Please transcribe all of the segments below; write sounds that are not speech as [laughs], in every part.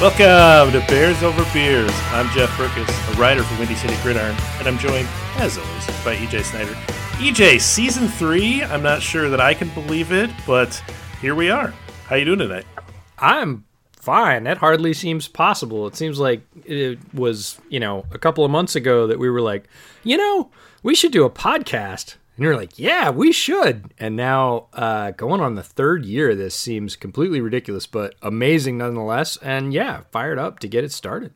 Welcome to Bears Over Beers. I'm Jeff Berckes, a writer for Windy City Gridiron, and I'm joined, as always, by EJ Snyder. EJ, season three. I'm not sure that I can believe it, but here we are. How you doing tonight? I'm fine. That hardly seems possible. It seems like it was, you know, a couple of months ago that we were like, you know, we should do a podcast. And you're like, yeah, we should. And now, uh, going on the third year, this seems completely ridiculous, but amazing nonetheless. And yeah, fired up to get it started.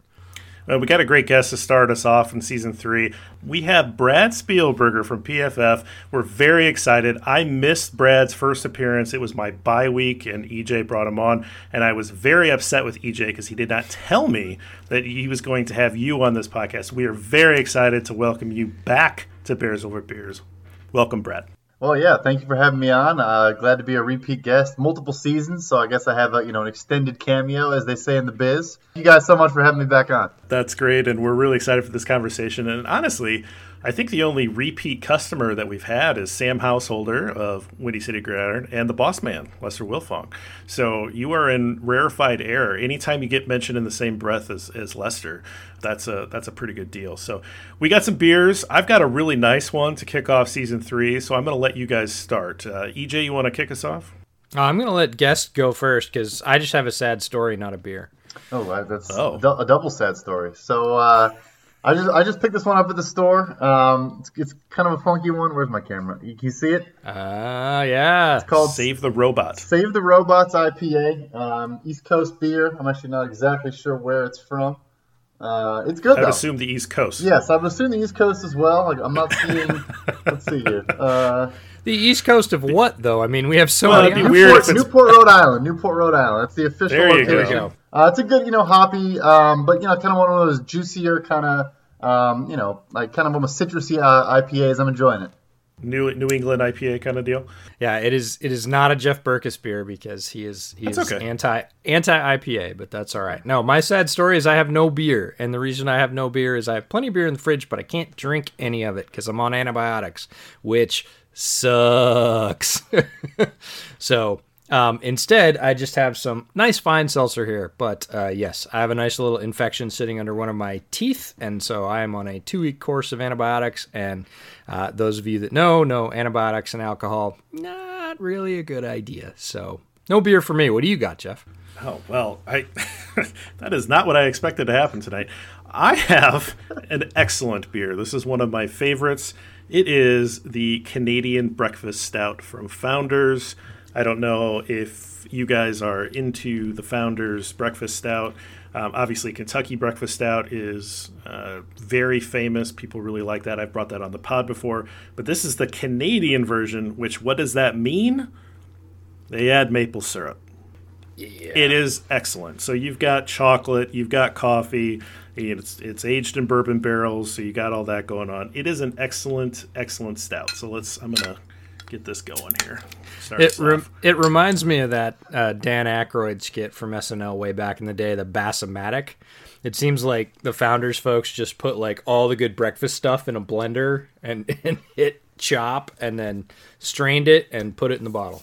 Uh, we got a great guest to start us off in season three. We have Brad Spielberger from PFF. We're very excited. I missed Brad's first appearance. It was my bye week, and EJ brought him on. And I was very upset with EJ because he did not tell me that he was going to have you on this podcast. We are very excited to welcome you back to Bears Over Beers. Welcome, Brad. Well, yeah, thank you for having me on. Uh, glad to be a repeat guest, multiple seasons, so I guess I have a, you know an extended cameo, as they say in the biz. Thank you guys so much for having me back on. That's great, and we're really excited for this conversation. And honestly, I think the only repeat customer that we've had is Sam Householder of Windy City Gridiron and the boss man, Lester Wilfong. So you are in rarefied air. Anytime you get mentioned in the same breath as, as Lester, that's a that's a pretty good deal. So we got some beers. I've got a really nice one to kick off season three. So I'm going to let you guys start. Uh, EJ, you want to kick us off? Uh, I'm going to let guest go first because I just have a sad story, not a beer. Oh, that's oh. a double sad story. So uh, I just I just picked this one up at the store. Um, it's, it's kind of a funky one. Where's my camera? You, can you see it? Ah, uh, yeah. It's called Save the Robots. Save the Robots IPA. Um, East Coast beer. I'm actually not exactly sure where it's from. Uh, it's good. I though. assume the East Coast. Yes, I'm assuming the East Coast as well. Like, I'm not [laughs] seeing. let's see here. Uh, the East Coast of what, though? I mean, we have so well, many. Newport, Newport, Rhode Island. Newport, Rhode Island. That's the official there location. Go. Uh, it's a good, you know, hoppy, um, but you know, kind of one of those juicier kind of um, you know, like kind of almost citrusy uh, IPAs. I'm enjoying it. New New England IPA kind of deal. Yeah, it is. It is not a Jeff Berckes beer because he is he that's is okay. anti anti IPA, but that's all right. No, my sad story is I have no beer, and the reason I have no beer is I have plenty of beer in the fridge, but I can't drink any of it because I'm on antibiotics, which sucks. [laughs] so um, instead, I just have some nice fine seltzer here. But uh, yes, I have a nice little infection sitting under one of my teeth, and so I am on a two-week course of antibiotics. And uh, those of you that know, know antibiotics and alcohol not really a good idea. So no beer for me. What do you got, Jeff? Oh well, I [laughs] that is not what I expected to happen tonight. I have an excellent beer. This is one of my favorites. It is the Canadian Breakfast Stout from Founders. I don't know if you guys are into the Founders Breakfast Stout. Um, obviously, Kentucky Breakfast Stout is uh, very famous. People really like that. I've brought that on the pod before. But this is the Canadian version, which what does that mean? They add maple syrup. Yeah. It is excellent. So you've got chocolate, you've got coffee. It's it's aged in bourbon barrels, so you got all that going on. It is an excellent, excellent stout. So let's. I'm gonna get this going here. it re- it reminds me of that uh, Dan Aykroyd skit from SNL way back in the day, the Bassomatic. It seems like the founders folks just put like all the good breakfast stuff in a blender and, [laughs] and hit chop and then strained it and put it in the bottle.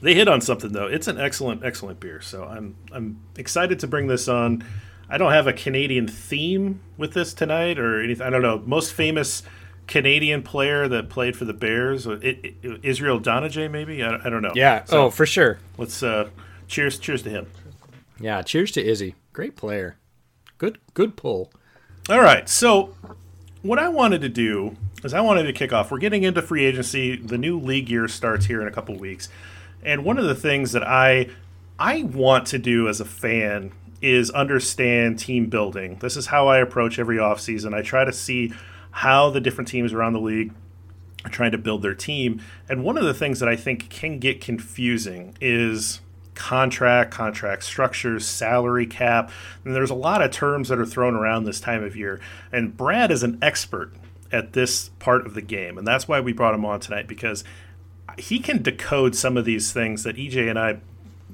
They hit on something though. It's an excellent, excellent beer. So I'm I'm excited to bring this on. I don't have a Canadian theme with this tonight or anything. I don't know. Most famous Canadian player that played for the Bears, it, it, Israel Idonije, maybe I, I, don't know. Yeah. So oh, for sure. Let's uh, cheers. Cheers to him. Yeah. Cheers to Izzy. Great player. Good. Good pull. All right. So what I wanted to do is I wanted to kick off. We're getting into free agency. The new league year starts here in a couple weeks. And one of the things that I I want to do as a fan is understand team building. This is how I approach every offseason. I try to see how the different teams around the league are trying to build their team. And one of the things that I think can get confusing is contract, contract structures, salary cap. And there's a lot of terms that are thrown around this time of year. And Brad is an expert at this part of the game. And that's why we brought him on tonight because he can decode some of these things that EJ and I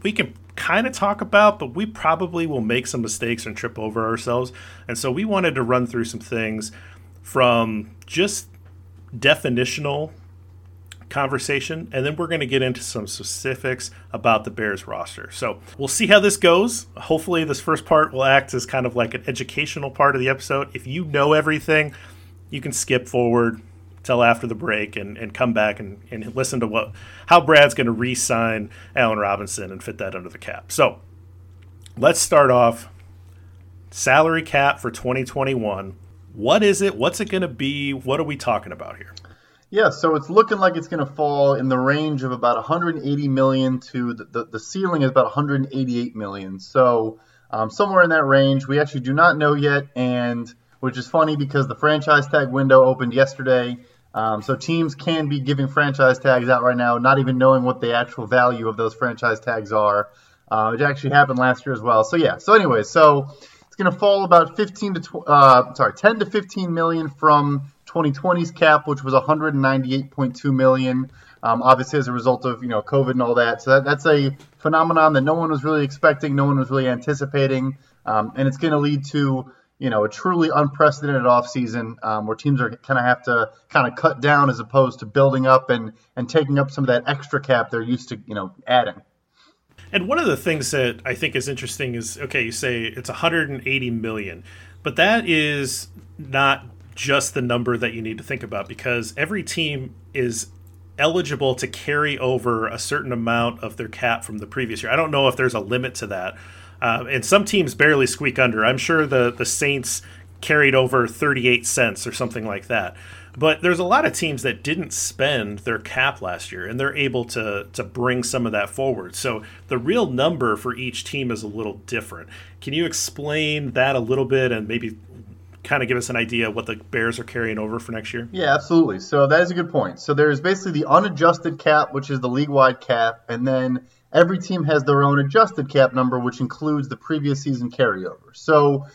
we can kind of talk about, but we probably will make some mistakes and trip over ourselves. And so we wanted to run through some things from just definitional conversation, and then we're going to get into some specifics about the Bears roster. So we'll see how this goes. Hopefully, this first part will act as kind of like an educational part of the episode. If you know everything, you can skip forward till after the break and, and come back and, and listen to what how Brad's going to re-sign Allen Robinson and fit that under the cap. So let's start off salary cap for 2021. What is it? What's it going to be? What are we talking about here? Yeah, so it's looking like it's going to fall in the range of about 180 million to the, the, the ceiling is about 188 million. So um, somewhere in that range. We actually do not know yet, and which is funny because the franchise tag window opened yesterday. Um, so teams can be giving franchise tags out right now, not even knowing what the actual value of those franchise tags are. Uh, it actually happened last year as well. So yeah. So anyway, so it's going to fall about 15 to tw- uh, sorry 10 to 15 million from 2020's cap, which was 198.2 million. Um, obviously, as a result of you know COVID and all that, so that, that's a phenomenon that no one was really expecting, no one was really anticipating, um, and it's going to lead to you know a truly unprecedented offseason um, where teams are kind of have to kind of cut down as opposed to building up and and taking up some of that extra cap they're used to you know adding. And one of the things that I think is interesting is okay, you say it's 180 million, but that is not just the number that you need to think about because every team is eligible to carry over a certain amount of their cap from the previous year. I don't know if there's a limit to that. Uh, and some teams barely squeak under. I'm sure the, the Saints carried over 38 cents or something like that. But there's a lot of teams that didn't spend their cap last year, and they're able to to bring some of that forward. So the real number for each team is a little different. Can you explain that a little bit and maybe kind of give us an idea what the Bears are carrying over for next year? Yeah, absolutely. So that is a good point. So there's basically the unadjusted cap, which is the league wide cap, and then every team has their own adjusted cap number, which includes the previous season carryover. So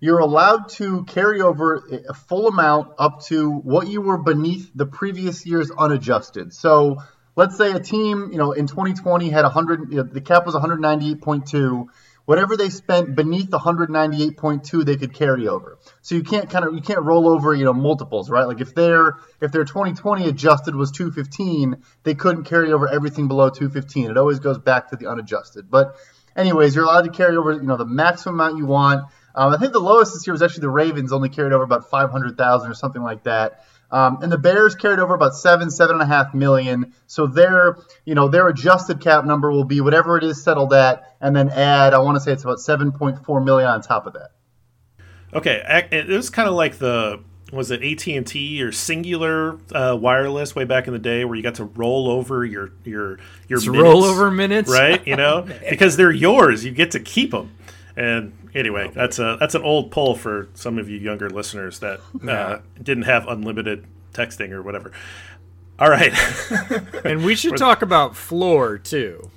you're allowed to carry over a full amount up to what you were beneath the previous year's unadjusted. So let's say a team, you know, in 2020 had 100, you know, the cap was 198.2 whatever they spent beneath 198.2 they could carry over. So you can't kind of you can't roll over you know multiples right? Like if their if their 2020 adjusted was 215 they couldn't carry over everything below 215 it always goes back to the unadjusted. But anyways you're allowed to carry over you know the maximum amount you want um, i think the lowest this year was actually the ravens only carried over about 500000 or something like that um, and the Bears carried over about seven, seven and a half million. So their, you know, their adjusted cap number will be whatever it is settled at, and then add. I want to say it's about seven point four million on top of that. Okay, it was kind of like the was it AT and T or Cingular uh, Wireless way back in the day, where you got to roll over your your your minutes, rollover minutes, right? You know, [laughs] because they're yours, you get to keep them. And anyway, that's a that's an old poll for some of you younger listeners that uh, didn't have unlimited texting or whatever. All right, [laughs] and we should talk about floor too.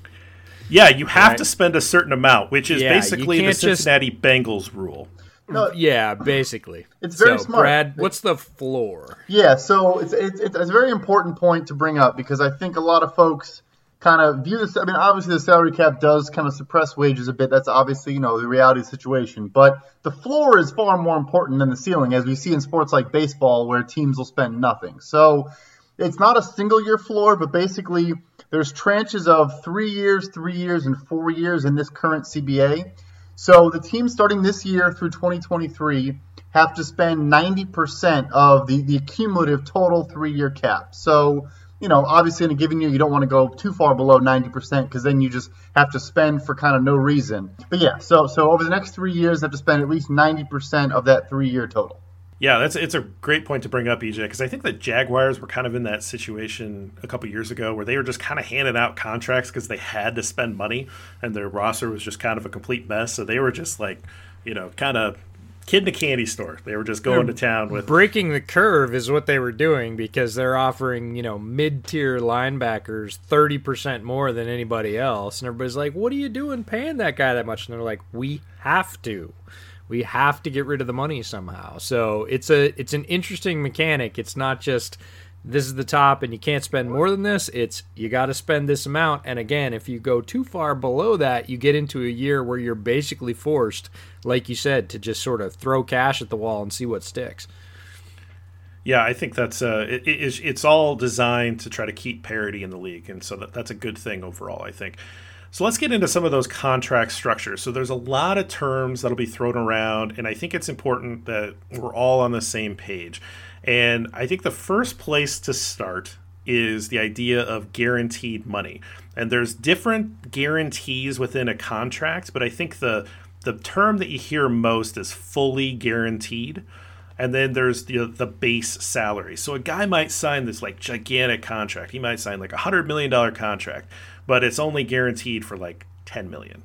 Yeah, you have right. to spend a certain amount, which is yeah, basically the Cincinnati just... Bengals rule. No, yeah, basically. It's very so, smart. Brad, what's the floor? Yeah, so it's, it's, it's a very important point to bring up because I think a lot of folks kind of view this. I mean, obviously the salary cap does kind of suppress wages a bit. That's obviously you know the reality situation. But the floor is far more important than the ceiling, as we see in sports like baseball, where teams will spend nothing. So it's not a single year floor, but basically there's tranches of three years, three years, and four years in this current CBA. So the teams starting this year through 2023 have to spend 90% of the, the cumulative total three year cap. So you know, obviously in a given year, you don't want to go too far below 90% because then you just have to spend for kind of no reason. But yeah, so so over the next three years, have to spend at least 90% of that three year total. Yeah, that's it's a great point to bring up, EJ, because I think the Jaguars were kind of in that situation a couple years ago where they were just kind of handing out contracts because they had to spend money and their roster was just kind of a complete mess. So they were just like, you know, kind of kid in a candy store. They were just going they're to town with breaking the curve is what they were doing because they're offering you know mid tier linebackers thirty percent more than anybody else, and everybody's like, "What are you doing paying that guy that much?" And they're like, "We have to." we have to get rid of the money somehow. So it's a it's an interesting mechanic. It's not just this is the top and you can't spend more than this. It's you got to spend this amount. And again, if you go too far below that, you get into a year where you're basically forced, like you said, to just sort of throw cash at the wall and see what sticks. Yeah, I think that's uh, it, it's it's all designed to try to keep parity in the league, and so that, that's a good thing overall. I think. So let's get into some of those contract structures. So there's a lot of terms that'll be thrown around, and I think it's important that we're all on the same page. And I think the first place to start is the idea of guaranteed money. And there's different guarantees within a contract, but I think the the term that you hear most is fully guaranteed. And then there's the the base salary. So a guy might sign this like gigantic contract. He might sign like a hundred million dollar contract but it's only guaranteed for like 10 million.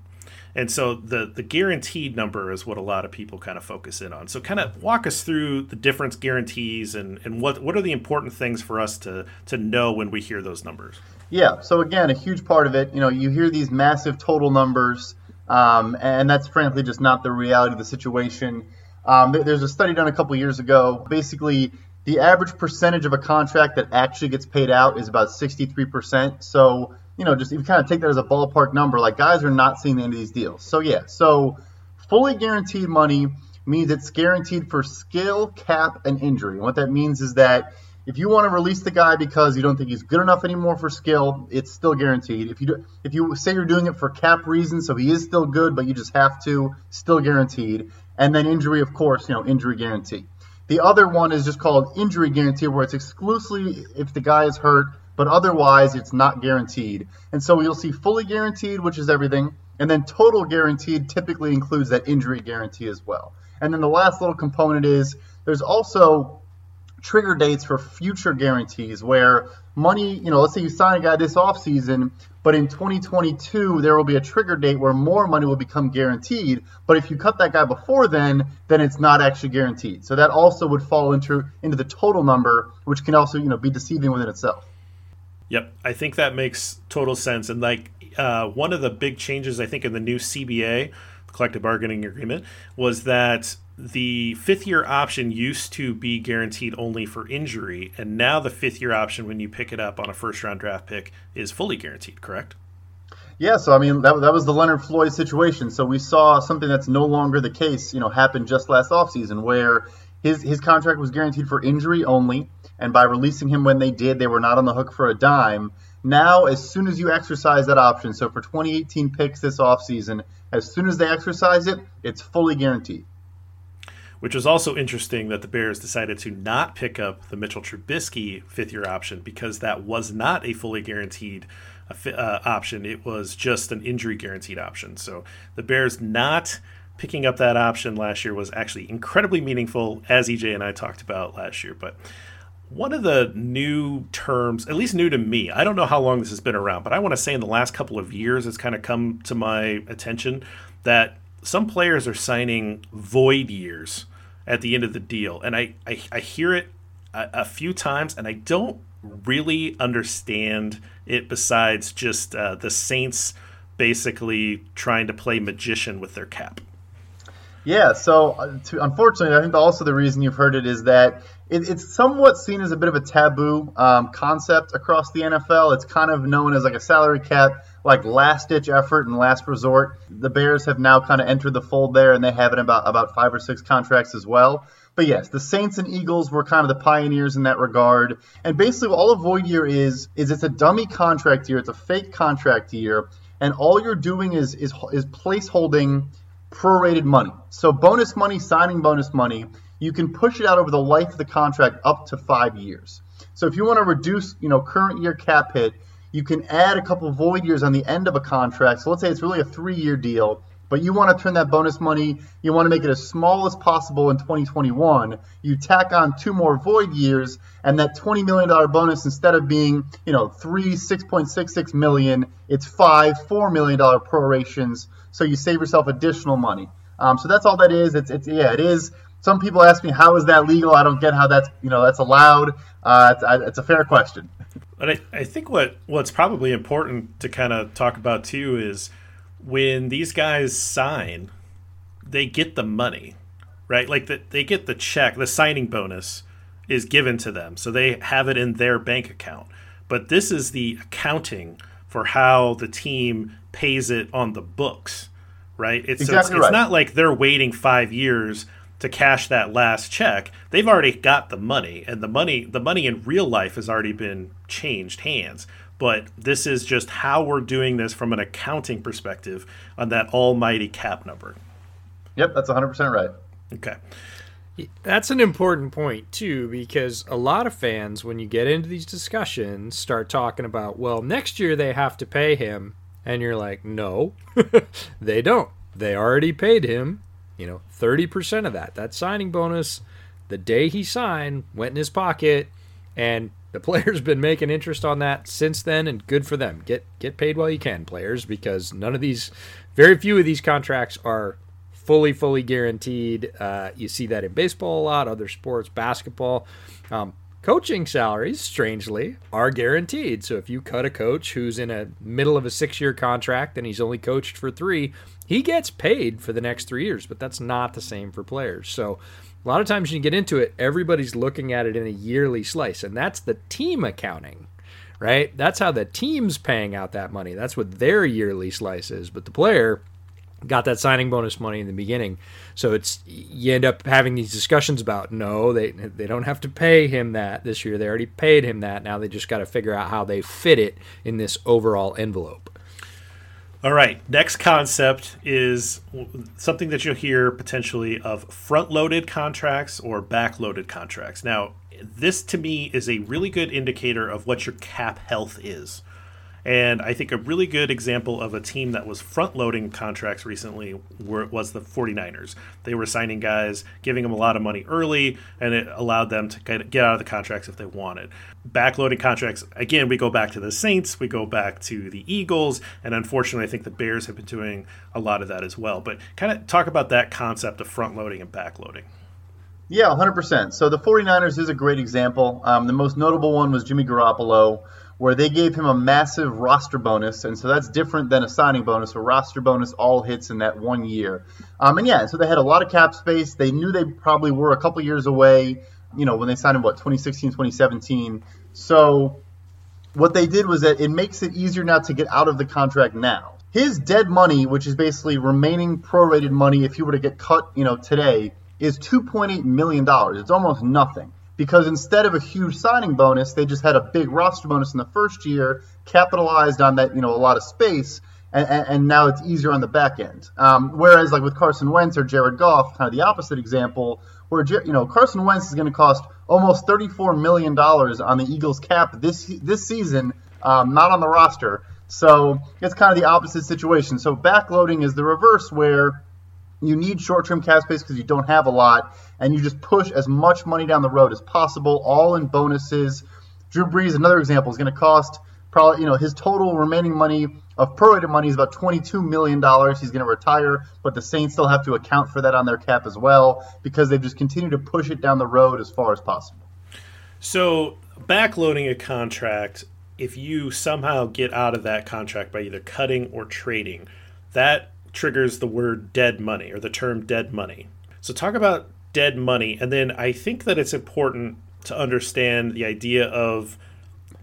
And so the the guaranteed number is what a lot of people kind of focus in on. So kind of walk us through the difference guarantees and, and what what are the important things for us to to know when we hear those numbers? Yeah. So again, a huge part of it, you know, you hear these massive total numbers, um, and that's frankly just not the reality of the situation. Um, there's a study done a couple years ago. Basically, the average percentage of a contract that actually gets paid out is about 63%. So you know, just you kind of take that as a ballpark number, like guys are not seeing the end of these deals. So yeah, so fully guaranteed money means it's guaranteed for skill, cap, and injury. And what that means is that if you want to release the guy because you don't think he's good enough anymore for skill, it's still guaranteed. If you do, if you say you're doing it for cap reasons, so he is still good, but you just have to, still guaranteed. And then injury, of course, you know, injury guarantee. The other one is just called injury guarantee, where it's exclusively if the guy is hurt but otherwise it's not guaranteed. And so you'll see fully guaranteed, which is everything, and then total guaranteed typically includes that injury guarantee as well. And then the last little component is there's also trigger dates for future guarantees where money, you know, let's say you sign a guy this offseason, but in 2022 there will be a trigger date where more money will become guaranteed. But if you cut that guy before then, then it's not actually guaranteed. So that also would fall into into the total number, which can also, you know, be deceiving within itself. Yep, I think that makes total sense. And like uh, one of the big changes, I think, in the new CBA, collective bargaining agreement, was that the fifth year option used to be guaranteed only for injury, and now the fifth year option, when you pick it up on a first round draft pick, is fully guaranteed. Correct? Yeah, so I mean that, that was the Leonard Floyd situation. So we saw something that's no longer the case, you know, happen just last offseason where his his contract was guaranteed for injury only and by releasing him when they did, they were not on the hook for a dime. Now, as soon as you exercise that option, so for 2018 picks this offseason, as soon as they exercise it, it's fully guaranteed. Which was also interesting that the Bears decided to not pick up the Mitchell Trubisky fifth year option because that was not a fully guaranteed uh, option. It was just an injury guaranteed option. So the Bears not picking up that option last year was actually incredibly meaningful, as EJ and I talked about last year. But one of the new terms, at least new to me, I don't know how long this has been around, but I want to say in the last couple of years it's kind of come to my attention that some players are signing void years at the end of the deal. And I, I, I hear it a, a, few times and I don't really understand it besides just uh, the Saints basically trying to play magician with their cap. Yeah, so uh, to, unfortunately, I think also the reason you've heard it is that it, it's somewhat seen as a bit of a taboo um, concept across the NFL. It's kind of known as like a salary cap, like last ditch effort and last resort. The Bears have now kind of entered the fold there, and they have it about about five or six contracts as well. But yes, the Saints and Eagles were kind of the pioneers in that regard. And basically, all a void year is is it's a dummy contract year. It's a fake contract year, and all you're doing is is is place holding prorated money. So bonus money, signing bonus money you can push it out over the life of the contract up to five years. So if you want to reduce, you know, current year cap hit, you can add a couple void years on the end of a contract. So let's say it's really a three-year deal, but but you want to turn that bonus money, you want to make it as small as possible in 2021. You tack on two more void years, and that $20 million bonus, instead of being, you know, three 6.66 million, it's five $4 million prorations. So you save yourself additional money. Um, so that's all that is. It's, it's yeah, it is. Some people ask me, how is that legal? I don't get how that's you know that's allowed. Uh, it's, it's a fair question. But I, I think what what's probably important to kind of talk about too is when these guys sign, they get the money, right? Like the, they get the check, the signing bonus is given to them, so they have it in their bank account. But this is the accounting for how the team pays it on the books, right? It's, exactly so it's, right. it's not like they're waiting five years to cash that last check. They've already got the money, and the money the money in real life has already been changed hands. But this is just how we're doing this from an accounting perspective on that almighty cap number. Yep, that's 100% right. Okay. That's an important point too, because a lot of fans, when you get into these discussions, start talking about, well, next year they have to pay him, and you're like, no, [laughs] they don't. They already paid him, you know, thirty percent of that. That signing bonus, the day he signed, went in his pocket, and the [laughs] player's been making interest on that since then, and good for them. Get get paid while you can, players, because none of these, very few of these contracts are fully, fully guaranteed. Uh, you see that in baseball a lot, other sports, basketball. Um, coaching salaries, strangely, are guaranteed. So if you cut a coach who's in a middle of a six-year contract and he's only coached for three, he gets paid for the next three years. But that's not the same for players. So a lot of times you get into it, everybody's looking at it in a yearly slice, and that's the team accounting right? That's how the team's paying out that money. That's what their yearly slice is. But the player, got that signing bonus money in the beginning. So it's you end up having these discussions about no, they they don't have to pay him that this year. They already paid him that. Now they just got to figure out how they fit it in this overall envelope. All right, next concept is something that you'll hear potentially of front-loaded contracts or back-loaded contracts. Now, this to me is a really good indicator of what your cap health is. And I think a really good example of a team that was front loading contracts recently were, was the 49ers. They were signing guys, giving them a lot of money early, and it allowed them to get out of the contracts if they wanted. Backloading contracts, again, we go back to the Saints, we go back to the Eagles, and unfortunately, I think the Bears have been doing a lot of that as well. But kind of talk about that concept of front loading and backloading. Yeah, 100%. So the 49ers is a great example. Um, the most notable one was Jimmy Garoppolo where they gave him a massive roster bonus, and so that's different than a signing bonus. A roster bonus all hits in that one year, um, and yeah, so they had a lot of cap space. They knew they probably were a couple years away, you know, when they signed him, what 2016, 2017. So what they did was that it makes it easier now to get out of the contract now. His dead money, which is basically remaining prorated money if he were to get cut, you know, today, is 2.8 million dollars. It's almost nothing because instead of a huge signing bonus, they just had a big roster bonus in the first year, capitalized on that, you know, a lot of space, and, and now it's easier on the back end. Um, whereas, like with Carson Wentz or Jared Goff, kind of the opposite example, where you know Carson Wentz is going to cost almost thirty-four million dollars on the Eagles' cap this this season, um, not on the roster. So it's kind of the opposite situation. So backloading is the reverse, where you need short-term cap space because you don't have a lot, and you just push as much money down the road as possible, all in bonuses. Drew Brees, another example, is going to cost probably you know his total remaining money of prorated money is about 22 million dollars. He's going to retire, but the Saints still have to account for that on their cap as well because they've just continued to push it down the road as far as possible. So backloading a contract, if you somehow get out of that contract by either cutting or trading, that triggers the word dead money or the term dead money. So, talk about dead money. And then I think that it's important to understand the idea of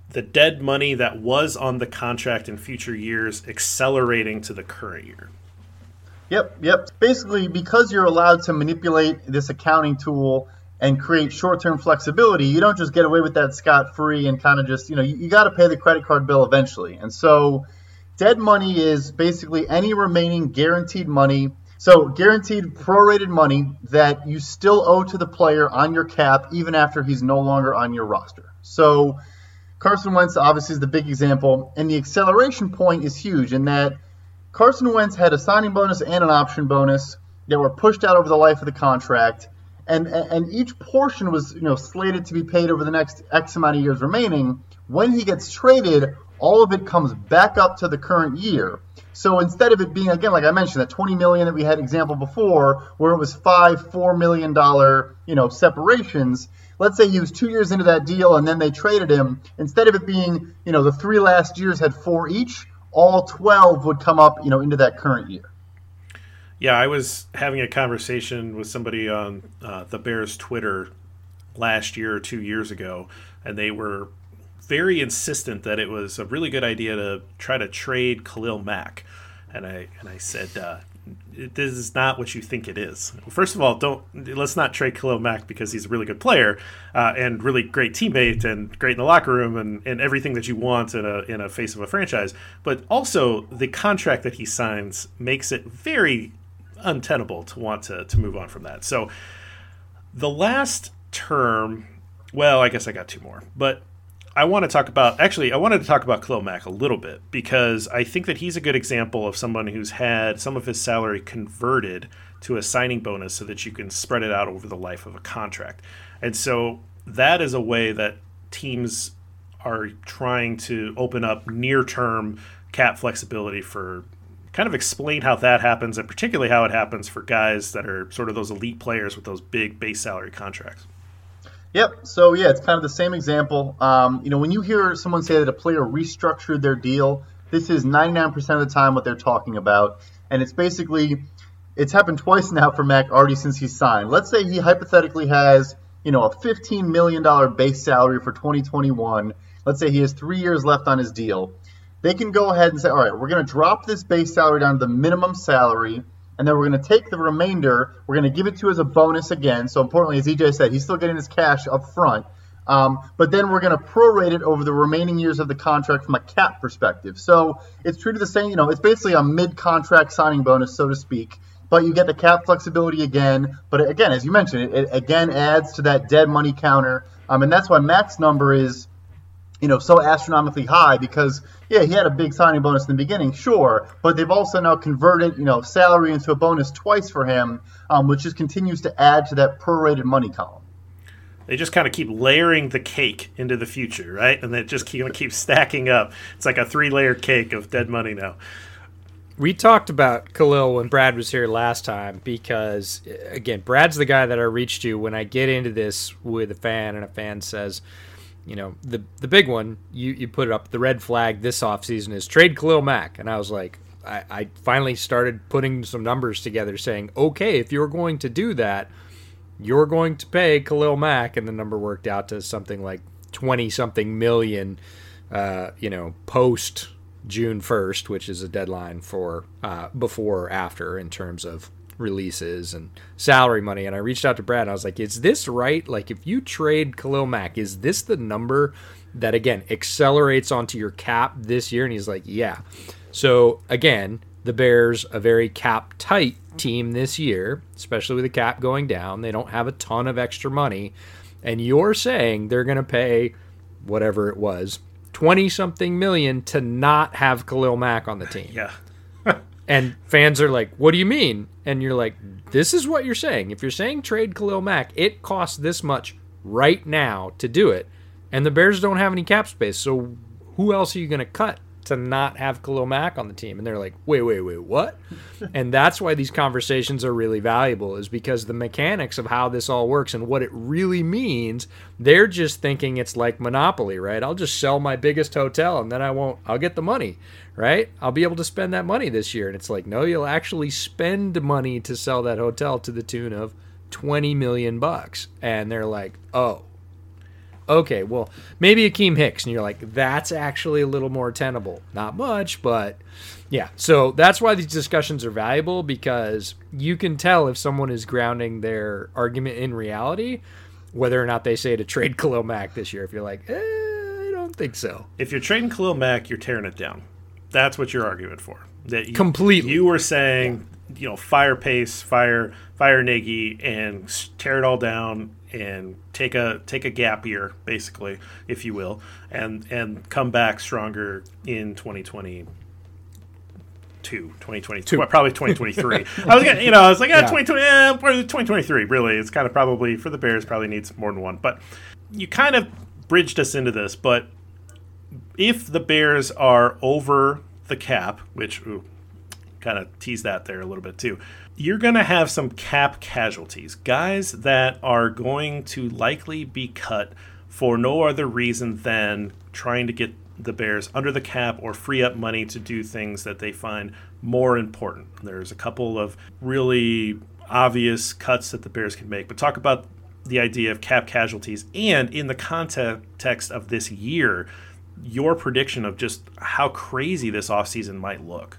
the dead money that was on the contract in future years accelerating to the current year. Yep, yep. Basically, because you're allowed to manipulate this accounting tool and create short-term flexibility, you don't just get away with that scot-free and kind of just, you know, you, you got to pay the credit card bill eventually. And so Dead money is basically any remaining guaranteed money. So, guaranteed prorated money that you still owe to the player on your cap even after he's no longer on your roster. So, Carson Wentz obviously is the big example, and the acceleration point is huge in that Carson Wentz had a signing bonus and an option bonus that were pushed out over the life of the contract, and and each portion was you know slated to be paid over the next X amount of years remaining. When he gets traded, all of it comes back up to the current year. So instead of it being again, like I mentioned, that 20 million that we had example before, where it was five, four million dollar, you know, separations. Let's say he was two years into that deal and then they traded him. Instead of it being, you know, the three last years had four each, all 12 would come up, you know, into that current year. Yeah, I was having a conversation with somebody on uh, the Bears Twitter last year or two years ago, and they were very insistent that it was a really good idea to try to trade Khalil Mack, and I and I said. Uh, this is not what you think it is. First of all, don't let's not trade Khalil Mack because he's a really good player uh, and really great teammate and great in the locker room and, and everything that you want in a in a face of a franchise. But also the contract that he signs makes it very untenable to want to to move on from that. So the last term, well, I guess I got two more, but I want to talk about actually I wanted to talk about Mack a little bit because I think that he's a good example of someone who's had some of his salary converted to a signing bonus so that you can spread it out over the life of a contract. And so that is a way that teams are trying to open up near-term cap flexibility for kind of explain how that happens and particularly how it happens for guys that are sort of those elite players with those big base salary contracts. Yep. So yeah, it's kind of the same example. Um, you know, when you hear someone say that a player restructured their deal, this is 99% of the time what they're talking about, and it's basically it's happened twice now for Mack already since he signed. Let's say he hypothetically has you know a 15 million dollar base salary for 2021. Let's say he has three years left on his deal. They can go ahead and say, all right, we're going to drop this base salary down to the minimum salary and then we're going to take the remainder. We're going to give it to you as a bonus again. So importantly, as EJ said, he's still getting his cash up front. Um, but then we're going to prorate it over the remaining years of the contract from a cap perspective. So it's treated the same. You know, it's basically a mid-contract signing bonus, so to speak. But you get the cap flexibility again. But again, as you mentioned, it, it again adds to that dead money counter. Um, and that's why Mack's number is you know, so astronomically high because yeah, he had a big signing bonus in the beginning, sure, but they've also now converted you know salary into a bonus twice for him, um, which just continues to add to that prorated money column. They just kind of keep layering the cake into the future, right? And it just keep, keeps stacking up. It's like a three-layer cake of dead money now. We talked about Khalil when Brad was here last time because, again, Brad's the guy that I reached to when I get into this with a fan and a fan says, you know, the the big one, you, you put up the red flag this offseason is trade Khalil Mack. And I was like, I, I finally started putting some numbers together saying, okay, if you're going to do that, you're going to pay Khalil Mack. And the number worked out to something like 20 something million, uh, you know, post June 1st, which is a deadline for uh, before or after in terms of releases and salary money. And I reached out to Brad. I was like, "Is this right? Like, if you trade Khalil Mack, is this the number that again accelerates onto your cap this year?" And he's like, "Yeah." So again, the Bears a very cap tight team this year, especially with the cap going down. They don't have a ton of extra money, and you're saying they're going to pay whatever it was. 20 something million to not have Khalil Mack on the team. Yeah. [laughs] And fans are like, "What do you mean?" And you're like, "This is what you're saying. If you're saying trade Khalil Mack, it costs this much right now to do it, and the Bears don't have any cap space. So who else are you going to cut to not have Khalil Mack on the team?" And they're like, "Wait, wait, wait, what?" [laughs] and that's why these conversations are really valuable, is because the mechanics of how this all works and what it really means. They're just thinking it's like monopoly, right? I'll just sell my biggest hotel and then I won't. I'll get the money right? I'll be able to spend that money this year. And it's like, no, you'll actually spend money to sell that hotel to the tune of 20 million bucks. And they're like, oh, okay, well, maybe Akiem Hicks. And you're like, that's actually a little more tenable. Not much, but yeah. So that's why these discussions are valuable because you can tell if someone is grounding their argument in reality, whether or not they say to trade [laughs] Khalil Mack this year. If you're like, eh, I don't think so. If you're trading Khalil Mack, you're tearing it down. That's what you're arguing for. That you, completely. You were saying. You know, fire Pace, fire fire Nagy, and tear it all down and take a take a gap year, basically, if you will, and and come back stronger in 2022. 2022, well, probably 2023. [laughs] I was gonna, you know, I was like, yeah, yeah. 2020, eh, 2023. Really, it's kind of probably for the Bears probably needs more than one. But you kind of bridged us into this. But if the Bears are over the cap, which kind of tease that there a little bit too, you're going to have some cap casualties, guys that are going to likely be cut for no other reason than trying to get the Bears under the cap or free up money to do things that they find more important. There's a couple of really obvious cuts that the Bears can make, but talk about the idea of cap casualties and in the context of this year, your prediction of just how crazy this offseason might look.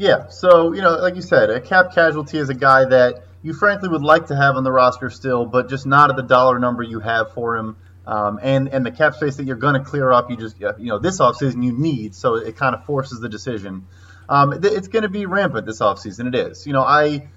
Yeah, so, you know, like you said, a cap casualty is a guy that you frankly would like to have on the roster still, but just not at the dollar number you have for him. Um, and and the cap space that you're going to clear up, you just you know this offseason you need, so it kind of forces the decision. Um, it's going to be rampant this offseason. It is. You know, I,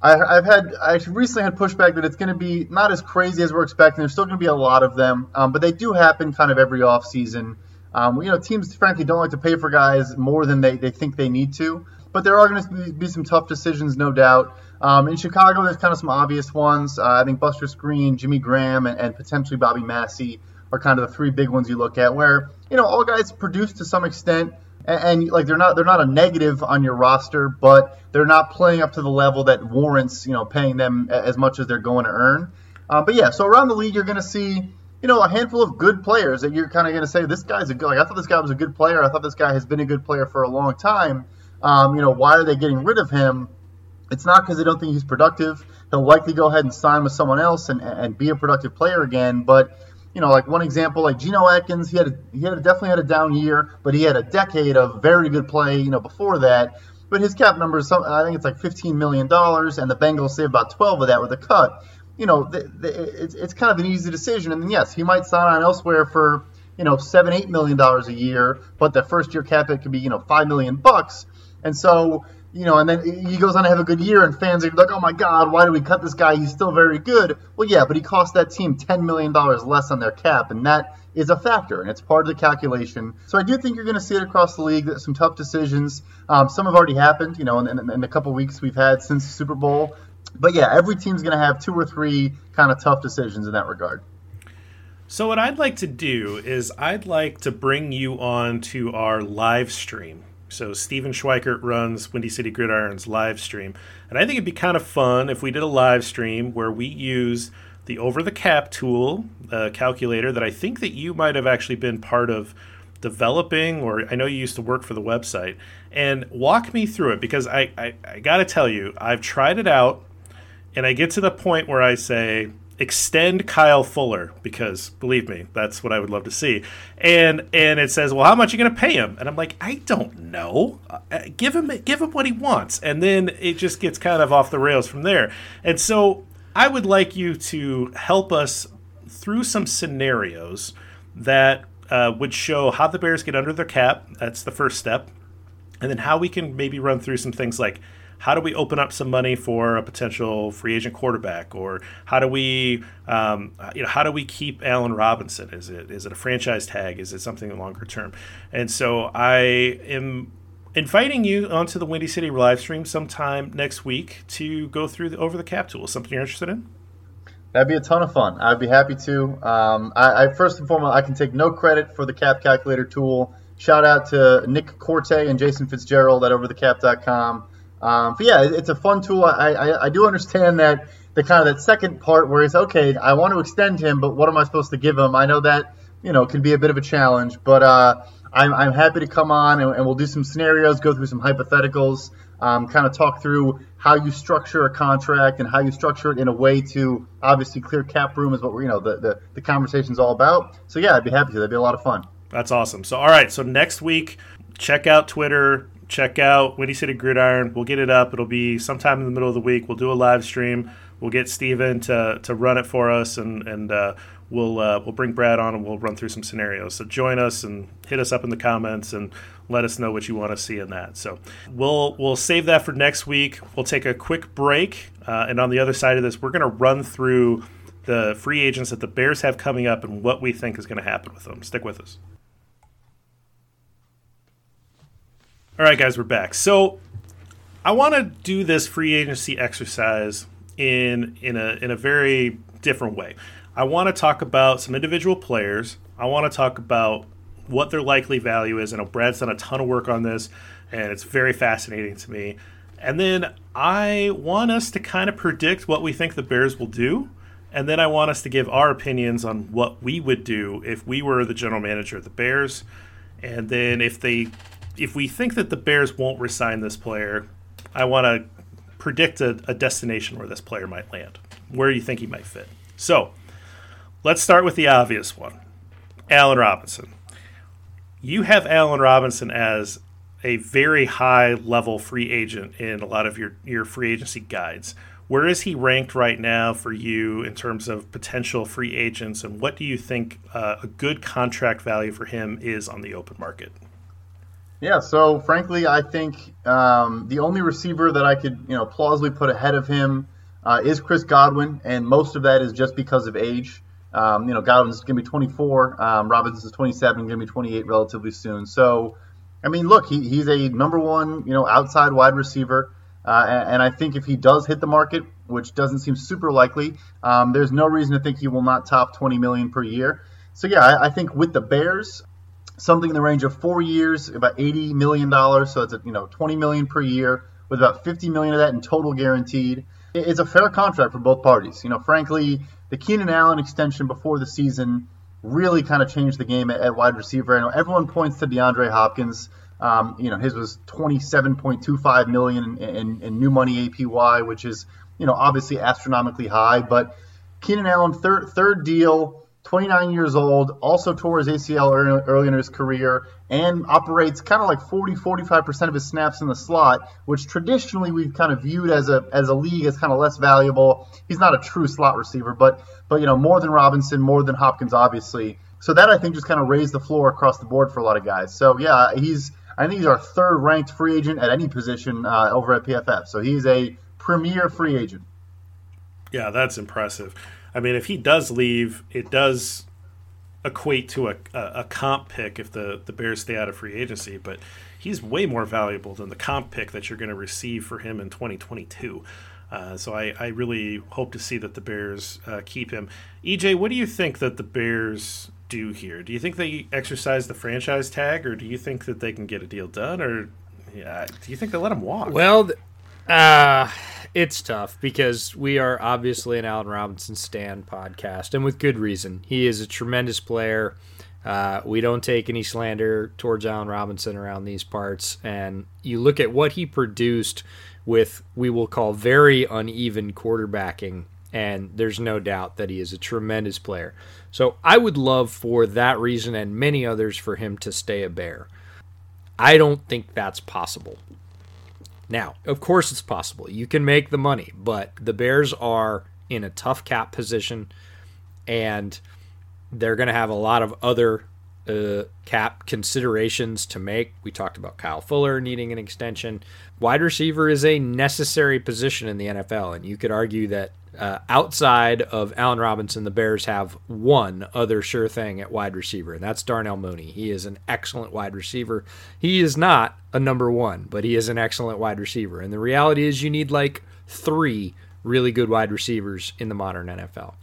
I have had I recently had pushback that it's going to be not as crazy as we're expecting. There's still going to be a lot of them, um, but they do happen kind of every offseason. Um, you know, teams frankly don't like to pay for guys more than they, they think they need to. But there are going to be some tough decisions, no doubt. Um, in Chicago, there's kind of some obvious ones. Uh, I think Buster Skrine, Jimmy Graham, and, and, potentially Bobby Massey are kind of the three big ones you look at. Where you know all guys produce to some extent, and, and, like they're not they're not a negative on your roster, but they're not playing up to the level that warrants you know paying them as much as they're going to earn. Uh, but yeah, so around the league, you're going to see you know a handful of good players that you're kind of going to say this guy's a good. Like I thought this guy was a good player. I thought this guy has been a good player for a long time. Um, you know why are they getting rid of him? It's not because they don't think he's productive. He'll likely go ahead and sign with someone else and, and be a productive player again. But you know, like one example, like Geno Atkins, he had a, he had a, definitely had a down year, but he had a decade of very good play. You know, before that. But his cap number is some, I think it's like 15 million dollars, and the Bengals save about 12 of that with a cut. You know, the, the, it's it's kind of an easy decision. And then yes, he might sign on elsewhere for you know seven eight million dollars a year, but the first year cap it could be you know five million bucks. And so you know, and then he goes on to have a good year, and fans are like, "Oh my God, why did we cut this guy? He's still very good." Well, yeah, but he cost that team ten million dollars less on their cap, and that is a factor, and it's part of the calculation. So I do think you're going to see it across the league. That some tough decisions. Um, some have already happened, you know, in, in, in the couple weeks we've had since the Super Bowl. But yeah, every team's going to have two or three kind of tough decisions in that regard. So what I'd like to do is I'd like to bring you on to our live stream so Stephen Schweikert runs Windy City Gridiron's live stream, and I think it'd be kind of fun if we did a live stream where we use the over the cap tool, uh, calculator that I think that you might have actually been part of developing, or I know you used to work for the website, and walk me through it because I, I, I got to tell you, I've tried it out, and I get to the point where I say, extend Kyle Fuller because believe me, that's what I would love to see. And and it says, well, how much are you going to pay him? And I'm like, I don't know. Uh, give him give him what he wants, and then it just gets kind of off the rails from there. And so I would like you to help us through some scenarios that uh, would show how the Bears get under their cap. That's the first step, and then how we can maybe run through some things like how do we open up some money for a potential free agent quarterback, or how do we, um, you know, how do we keep Allen Robinson? Is it is it a franchise tag? Is it something longer term? And so I am inviting you onto the Windy City live stream sometime next week to go through the over the cap tool. Something you're interested in? That'd be a ton of fun. I'd be happy to. Um, I, I, first and foremost, I can take no credit for the cap calculator tool. Shout out to Nick Korte and Jason Fitzgerald at overthecap.com. Um, but yeah, it's a fun tool. I, I, I do understand that the kind of that second part where it's okay, I want to extend him, but what am I supposed to give him? I know that you know can be a bit of a challenge, but uh, I'm, I'm happy to come on and, and, we'll do some scenarios, go through some hypotheticals, um, kind of talk through how you structure a contract and how you structure it in a way to obviously clear cap room is what we're you know the the, the conversation's all about. So yeah, I'd be happy to. That'd be a lot of fun. That's awesome. So all right, so next week check out Twitter, check out Windy City Gridiron. We'll get it up. It'll be sometime in the middle of the week. We'll do a live stream. We'll get Steven to, to run it for us, and and uh, we'll uh, we'll bring Brad on and we'll run through some scenarios. So join us and hit us up in the comments and let us know what you want to see in that. So we'll we'll save that for next week. We'll take a quick break, uh, and on the other side of this, we're going to run through the free agents that the Bears have coming up and what we think is going to happen with them. Stick with us. All right, guys, we're back. So I want to do this free agency exercise in in a in a very different way. I want to talk about some individual players. I want to talk about what their likely value is. I know Brad's done a ton of work on this, and it's very fascinating to me. And then I want us to kind of predict what we think the Bears will do. And then I want us to give our opinions on what we would do if we were the general manager of the Bears. And then if they if we think that the Bears won't resign this player, I want to predict a, a, destination where this player might land, where do you think he might fit. So let's start with the obvious one Allen Robinson. You have Allen Robinson as a very high level free agent in a lot of your, your free agency guides. Where is he ranked right now for you in terms of potential free agents, and what do you think uh, a good contract value for him is on the open market? Yeah, so frankly, I think um, the only receiver that I could, you know, plausibly put ahead of him uh, is Chris Godwin, and most of that is just because of age. Um, you know, Godwin's going to be 24, um, Robinson's 27, going to be 28 relatively soon. So, I mean, look, he, he's a number one, you know, outside wide receiver, uh, and, and, I think if he does hit the market, which doesn't seem super likely, um, there's no reason to think he will not top 20 million per year. So yeah, I, I think with the Bears, something in the range of four years, about eighty million dollars. So it's a, you know twenty million per year, with about fifty million of that in total guaranteed. It's a fair contract for both parties. You know, frankly, the Keenan Allen extension before the season really kind of changed the game at, at wide receiver. I know everyone points to DeAndre Hopkins. Um, you know, his was 27.25 million in, in, in new money APY, which is you know obviously astronomically high. But Keenan Allen third third deal 29 years old, also tore his ACL early in his career, and operates kind of like 40, 45% of his snaps in the slot, which traditionally we've kind of viewed as a as a league as kind of less valuable. He's not a true slot receiver, but but you know more than Robinson, more than Hopkins, obviously. So that I think just kind of raised the floor across the board for a lot of guys. So yeah, he's I think he's our third ranked free agent at any position uh, over at PFF. So he's a premier free agent. Yeah, that's impressive. I mean, if he does leave, it does equate to a, a, a, comp pick if the, the Bears stay out of free agency, but he's way more valuable than the comp pick that you're going to receive for him in 2022. Uh, so I, I really hope to see that the Bears uh, keep him. EJ, what do you think that the Bears do here? Do you think they exercise the franchise tag, or do you think that they can get a deal done, or yeah, do you think they let him walk? Well, uh, it's tough because we are obviously an Allen Robinson stand podcast, and with good reason. He is a tremendous player. Uh, we don't take any slander towards Allen Robinson around these parts. And you look at what he produced with, we will call very uneven quarterbacking, and there's no doubt that he is a tremendous player. So I would love for that reason and many others for him to stay a Bear. I don't think that's possible. Now, of course, it's possible. You can make the money, but the Bears are in a tough cap position, and they're going to have a lot of other uh, cap considerations to make. We talked about Kyle Fuller needing an extension. Wide receiver is a necessary position in the NFL, and you could argue that uh, outside of Allen Robinson, the Bears have one other sure thing at wide receiver, and that's Darnell Mooney. He is an excellent wide receiver. He is not a number one, but he is an excellent wide receiver. And the reality is, you need like three really good wide receivers in the modern NFL.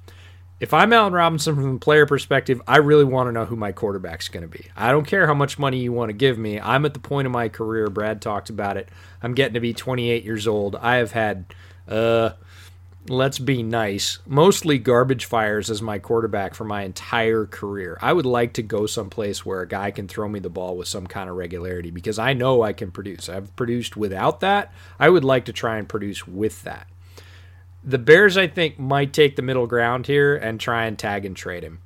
If I'm Allen Robinson from the player perspective, I really want to know who my quarterback's going to be. I don't care how much money you want to give me. I'm at the point of my career. Brad talked about it. I'm getting to be 28 years old. I have had uh, let's be nice, mostly garbage fires as my quarterback for my entire career. I would like to go someplace where a guy can throw me the ball with some kind of regularity because I know I can produce. I've produced without that. I would like to try and produce with that. The Bears, I think, might take the middle ground here and try and tag and trade him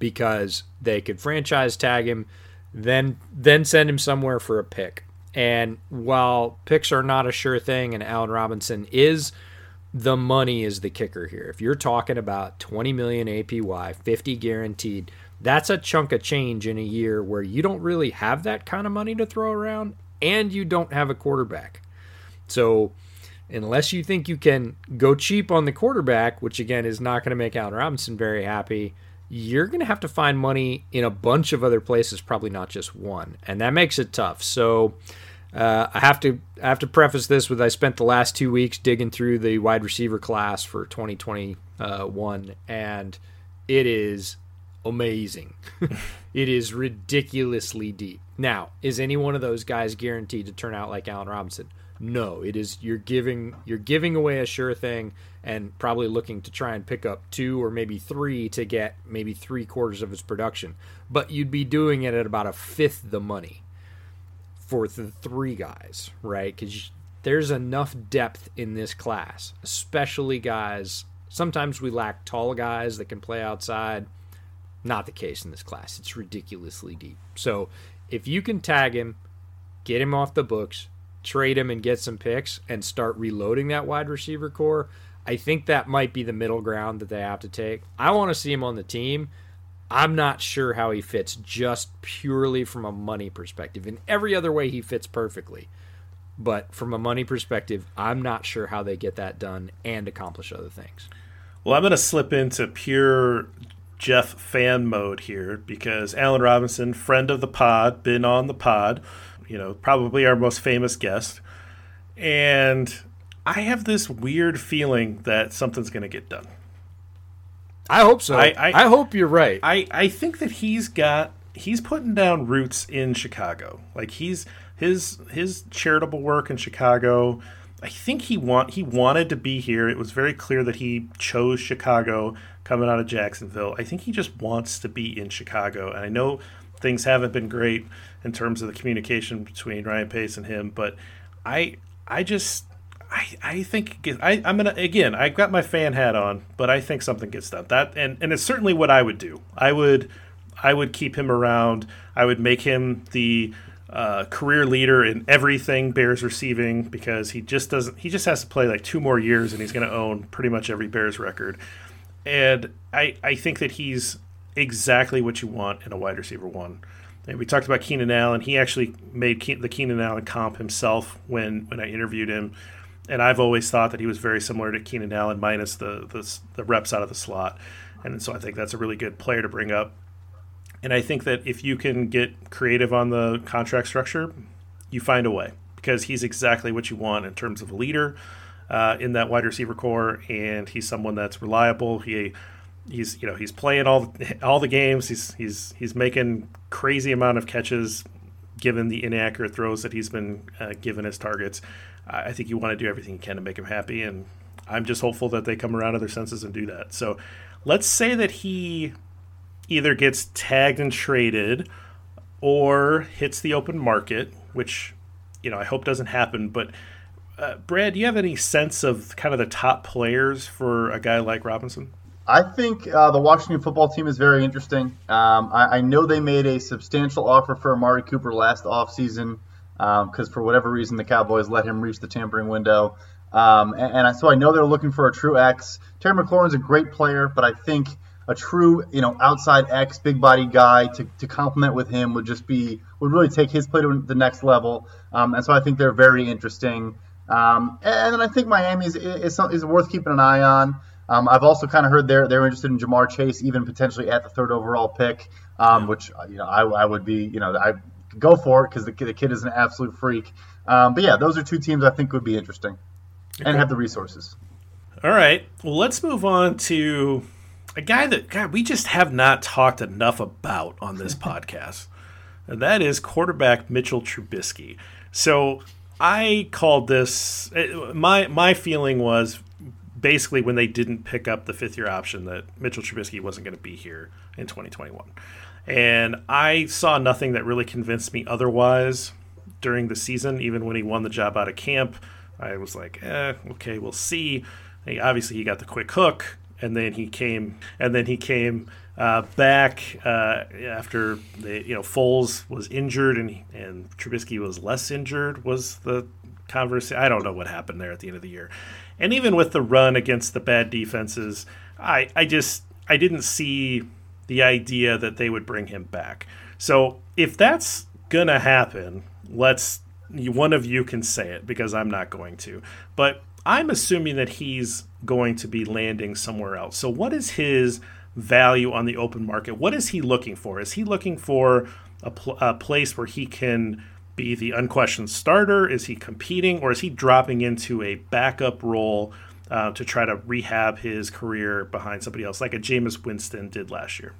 because they could franchise tag him, then then send him somewhere for a pick. And while picks are not a sure thing, and Allen Robinson is, the money is the kicker here. If you're talking about 20 million APY, 50 guaranteed, that's a chunk of change in a year where you don't really have that kind of money to throw around and you don't have a quarterback. So, unless you think you can go cheap on the quarterback, which again is not going to make Allen Robinson very happy, you're going to have to find money in a bunch of other places, probably not just one, and that makes it tough. So uh, I have to I have to preface this with I spent the last two weeks digging through the wide receiver class for 2021, and it is amazing. [laughs] it is ridiculously deep. Now, is any one of those guys guaranteed to turn out like Allen Robinson? No, it is you're giving you're giving away a sure thing and probably looking to try and pick up two or maybe three to get maybe three quarters of his production. But you'd be doing it at about a fifth the money for the three guys, right? Because there's enough depth in this class, especially guys. Sometimes we lack tall guys that can play outside. Not the case in this class. It's ridiculously deep. So if you can tag him, get him off the books, trade him and get some picks and start reloading that wide receiver corps, I think that might be the middle ground that they have to take. I want to see him on the team. I'm not sure how he fits just purely from a money perspective. In every other way, he fits perfectly. But from a money perspective, I'm not sure how they get that done and accomplish other things. Well, I'm going to slip into pure Jeff fan mode here because Allen Robinson, friend of the pod, been on the pod, you know, probably our most famous guest. And I have this weird feeling that something's going to get done. I hope so. I, I, I, hope you're right. I, I think that he's got he's putting down roots in Chicago. Like he's his his charitable work in Chicago. I think he want he wanted to be here. It was very clear that he chose Chicago coming out of Jacksonville. I think he just wants to be in Chicago. And I know things haven't been great in terms of the communication between Ryan Pace and him, but I I just I, I think I, I'm gonna again. I got my fan hat on, but I think something gets done. That and, and it's certainly what I would do. I would I would keep him around. I would make him the uh, career leader in everything Bears receiving because he just doesn't. He just has to play like two more years and he's going to own pretty much every Bears record. And I I think that he's exactly what you want in a wide receiver one. And we talked about Keenan Allen. He actually made Ke- the Keenan Allen comp himself when when I interviewed him. And I've always thought that he was very similar to Keenan Allen minus the, the the reps out of the slot. And so I think that's a really good player to bring up. And I think that if you can get creative on the contract structure, you find a way because he's exactly what you want in terms of a leader uh, in that wide receiver corps, and he's someone that's reliable. He he's you know he's playing all all the games. He's he's he's making crazy amount of catches given the inaccurate throws that he's been uh, given as targets. I think you want to do everything you can to make him happy, and I'm just hopeful that they come around to their senses and do that. So let's say that he either gets tagged and traded or hits the open market, which you know I hope doesn't happen. But uh, Brad, do you have any sense of kind of the top players for a guy like Robinson? I think uh, the Washington football team is very interesting. Um, I, I, know they made a substantial offer for Amari Cooper last offseason because um, for whatever reason the Cowboys let him reach the tampering window. Um, and, and, so I know they're looking for a true X. Terry McLaurin's a great player, but I think a true, you know, outside X, big body guy to, to complement with him would just be would really take his play to the next level. Um, and so I think they're very interesting. Um, and then I think Miami is, is, is worth keeping an eye on. Um, I've also kind of heard they're they're interested in Ja'Marr Chase, even potentially at the third overall pick, um, which you know I, I would be you know I go for it because the, the kid is an absolute freak. Um, but yeah, those are two teams I think would be interesting okay. and have the resources. All right, well let's move on to a guy that God we just have not talked enough about on this [laughs] podcast, and that is quarterback Mitchell Trubisky. So I called this eh, my my feeling was basically when they didn't pick up the fifth year option that Mitchell Trubisky wasn't going to be here in 2021, and I saw nothing that really convinced me otherwise during the season. Even when he won the job out of camp, I was like, eh, okay, we'll see. He, obviously, he got the quick hook and then he came and then he came uh, back uh, after the you know Foles was injured and and Trubisky was less injured was the conversation. I don't know what happened there at the end of the year, and even with the run against the bad defenses, I I just I didn't see the idea that they would bring him back. So if that's gonna happen, let's one of you can say it because I'm not going to, but I'm assuming that he's going to be landing somewhere else. So, what is his value on the open market. What is he looking for? Is he looking for a, pl- a place where he can be the unquestioned starter? Is he competing, or is he dropping into a backup role uh, to try to rehab his career behind somebody else, like a Jameis Winston did last year?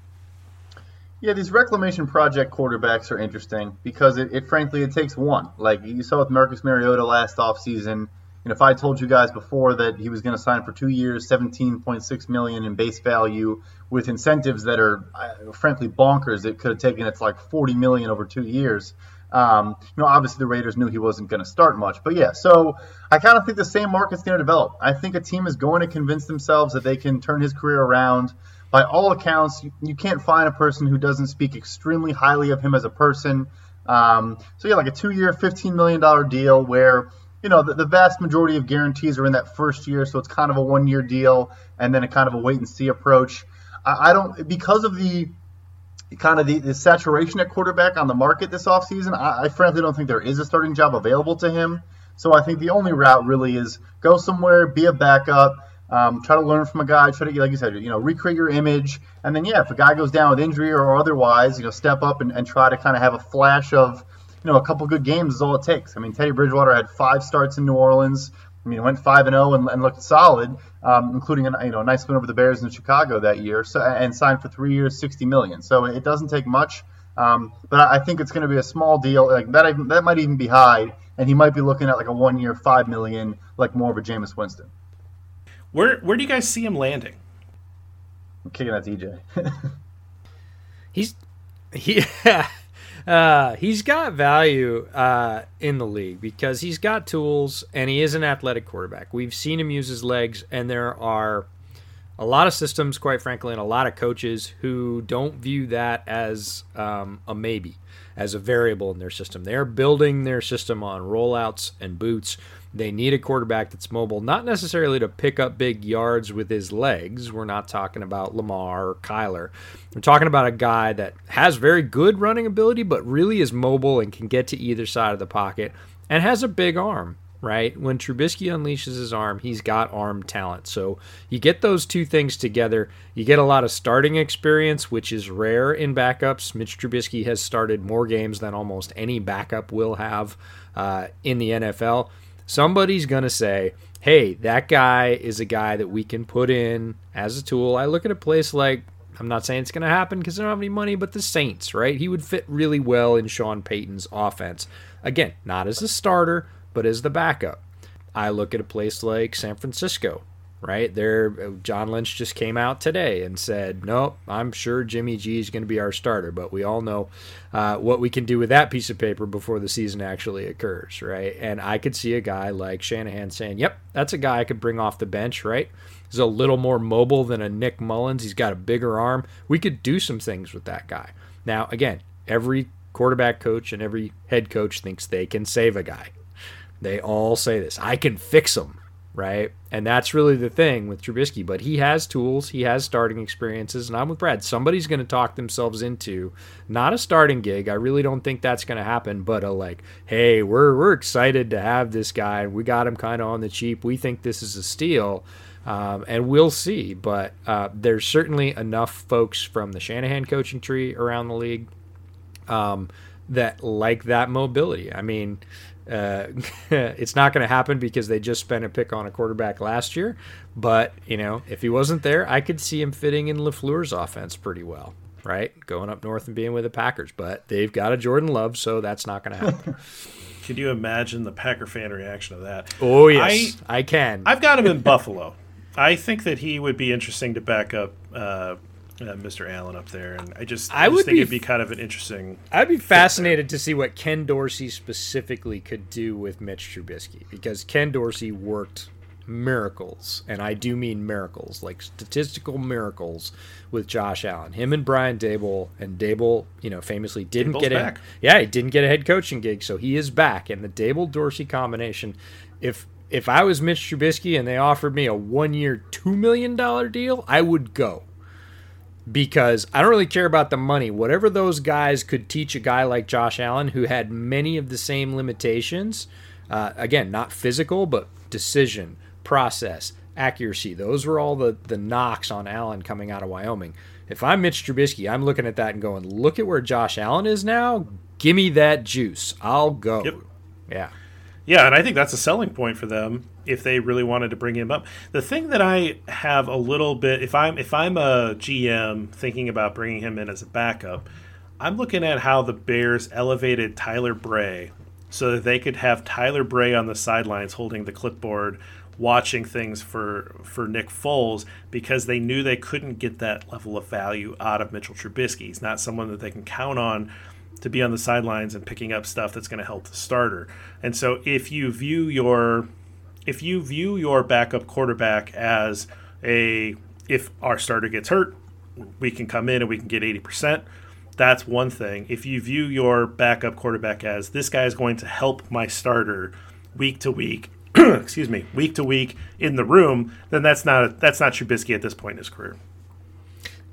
Yeah, these reclamation project quarterbacks are interesting because it, it frankly it takes one. Like you saw with Marcus Mariota last offseason. And if I told you guys before that he was going to sign for two years, 17.6 million in base value, with incentives that are uh, frankly bonkers, it could have taken it's like 40 million over two years. Um, you know, obviously the Raiders knew he wasn't going to start much, but yeah. So I kind of think the same market's going to develop. I think a team is going to convince themselves that they can turn his career around. By all accounts, you, you can't find a person who doesn't speak extremely highly of him as a person. Um, so yeah, like a two-year, $15 million deal where you know, the, the, vast majority of guarantees are in that first year, so it's kind of a one year deal and then a kind of a wait and see approach. I, I don't, because of the kind of the, the, saturation at quarterback on the market this offseason, I, I frankly don't think there is a starting job available to him. So I think the only route really is go somewhere, be a backup, um, try to learn from a guy, try to, like you said, you know, recreate your image. And then, yeah, if a guy goes down with injury or otherwise, you know, step up and, and try to kind of have a flash of, you know, a couple good games is all it takes. I mean, Teddy Bridgewater had five starts in New Orleans. I mean, went five and zero oh and looked solid, um, including a you know a nice win over the Bears in Chicago that year. So and signed for three years, sixty million. So it doesn't take much, um, but I think it's going to be a small deal. Like that, that might even be high, and he might be looking at like a one year, five million, like more of a Jameis Winston. Where where do you guys see him landing? I'm kicking at DJ. [laughs] He's he. [laughs] Uh, he's got value uh, in the league because he's got tools and he is an athletic quarterback. We've seen him use his legs, and there are a lot of systems, quite frankly, and a lot of coaches who don't view that as um, a maybe, as a variable in their system. They're building their system on rollouts and boots they need a quarterback that's mobile, not necessarily to pick up big yards with his legs. We're not talking about Lamar or Kyler. We're talking about a guy that has very good running ability, but really is mobile and can get to either side of the pocket and has a big arm right? When Trubisky unleashes his arm, he's got arm talent. So you get those two things together, you get a lot of starting experience, which is rare in backups. Mitch Trubisky has started more games than almost any backup will have uh, in the NFL somebody's going to say, hey, that guy is a guy that we can put in as a tool. I look at a place like, I'm not saying it's going to happen because I don't have any money, but the Saints, right? He would fit really well in Sean Payton's offense. Again, not as a starter, but as the backup. I look at a place like San Francisco right? There, John Lynch just came out today and said, "Nope, I'm sure Jimmy G is going to be our starter." But we all know uh, what we can do with that piece of paper before the season actually occurs, right? And I could see a guy like Shanahan saying, "Yep, that's a guy I could bring off the bench, right? He's a little more mobile than a Nick Mullens. He's got a bigger arm. We could do some things with that guy." Now, again, every quarterback coach and every head coach thinks they can save a guy. They all say this. I can fix him right? And that's really the thing with Trubisky. But he has tools, he has starting experiences, and I'm with Brad. Somebody's going to talk themselves into not a starting gig. I really don't think that's going to happen, but a like, hey, we're we're excited to have this guy. We got him kind of on the cheap. We think this is a steal. Um, and we'll see, but uh, there's certainly enough folks from the Shanahan coaching tree around the league um, that like that mobility. I mean, uh, [laughs] it's not going to happen because they just spent a pick on a quarterback last year. But you know, if he wasn't there, I could see him fitting in LaFleur's offense pretty well. Right, going up north and being with the Packers, but they've got a Jordan Love, so that's not going to happen. [laughs] Can you imagine the Packer fan reaction to that? Oh yes, I, I can. I've got him in Buffalo. I think that he would be interesting to back up uh, uh, Mr. Allen up there, and I just I, I just would think be, it'd be kind of an interesting. I'd be fascinated to see what Ken Dorsey specifically could do with Mitch Trubisky because Ken Dorsey worked miracles, and I do mean miracles, like statistical miracles, with Josh Allen. Him and Brian Daboll, and Daboll, you know, famously didn't Daboll's get a yeah, he didn't get a head coaching gig, so he is back. And the Daboll Dorsey combination, if if I was Mitch Trubisky and they offered me a one year, two million dollar deal, I would go because I don't really care about the money. Whatever those guys could teach a guy like Josh Allen, who had many of the same limitations, uh, again, not physical, but decision, process, accuracy. Those were all the the knocks on Allen coming out of Wyoming. If I'm Mitch Trubisky, I'm looking at that and going, look at where Josh Allen is now. Give me that juice. I'll go. Yep. Yeah. Yeah, and I think that's a selling point for them if they really wanted to bring him up. The thing that I have a little bit if I'm if I'm a GM thinking about bringing him in as a backup, I'm looking at how the Bears elevated Tyler Bray so that they could have Tyler Bray on the sidelines holding the clipboard watching things for for Nick Foles because they knew they couldn't get that level of value out of Mitchell Trubisky. He's not someone that they can count on to be on the sidelines and picking up stuff that's going to help the starter. And so if you view your if you view your backup quarterback as a if our starter gets hurt, we can come in and we can get 80%. That's one thing. If you view your backup quarterback as this guy is going to help my starter week to week, [clears throat] excuse me, week to week in the room, then that's not that's not Trubisky at this point in his career.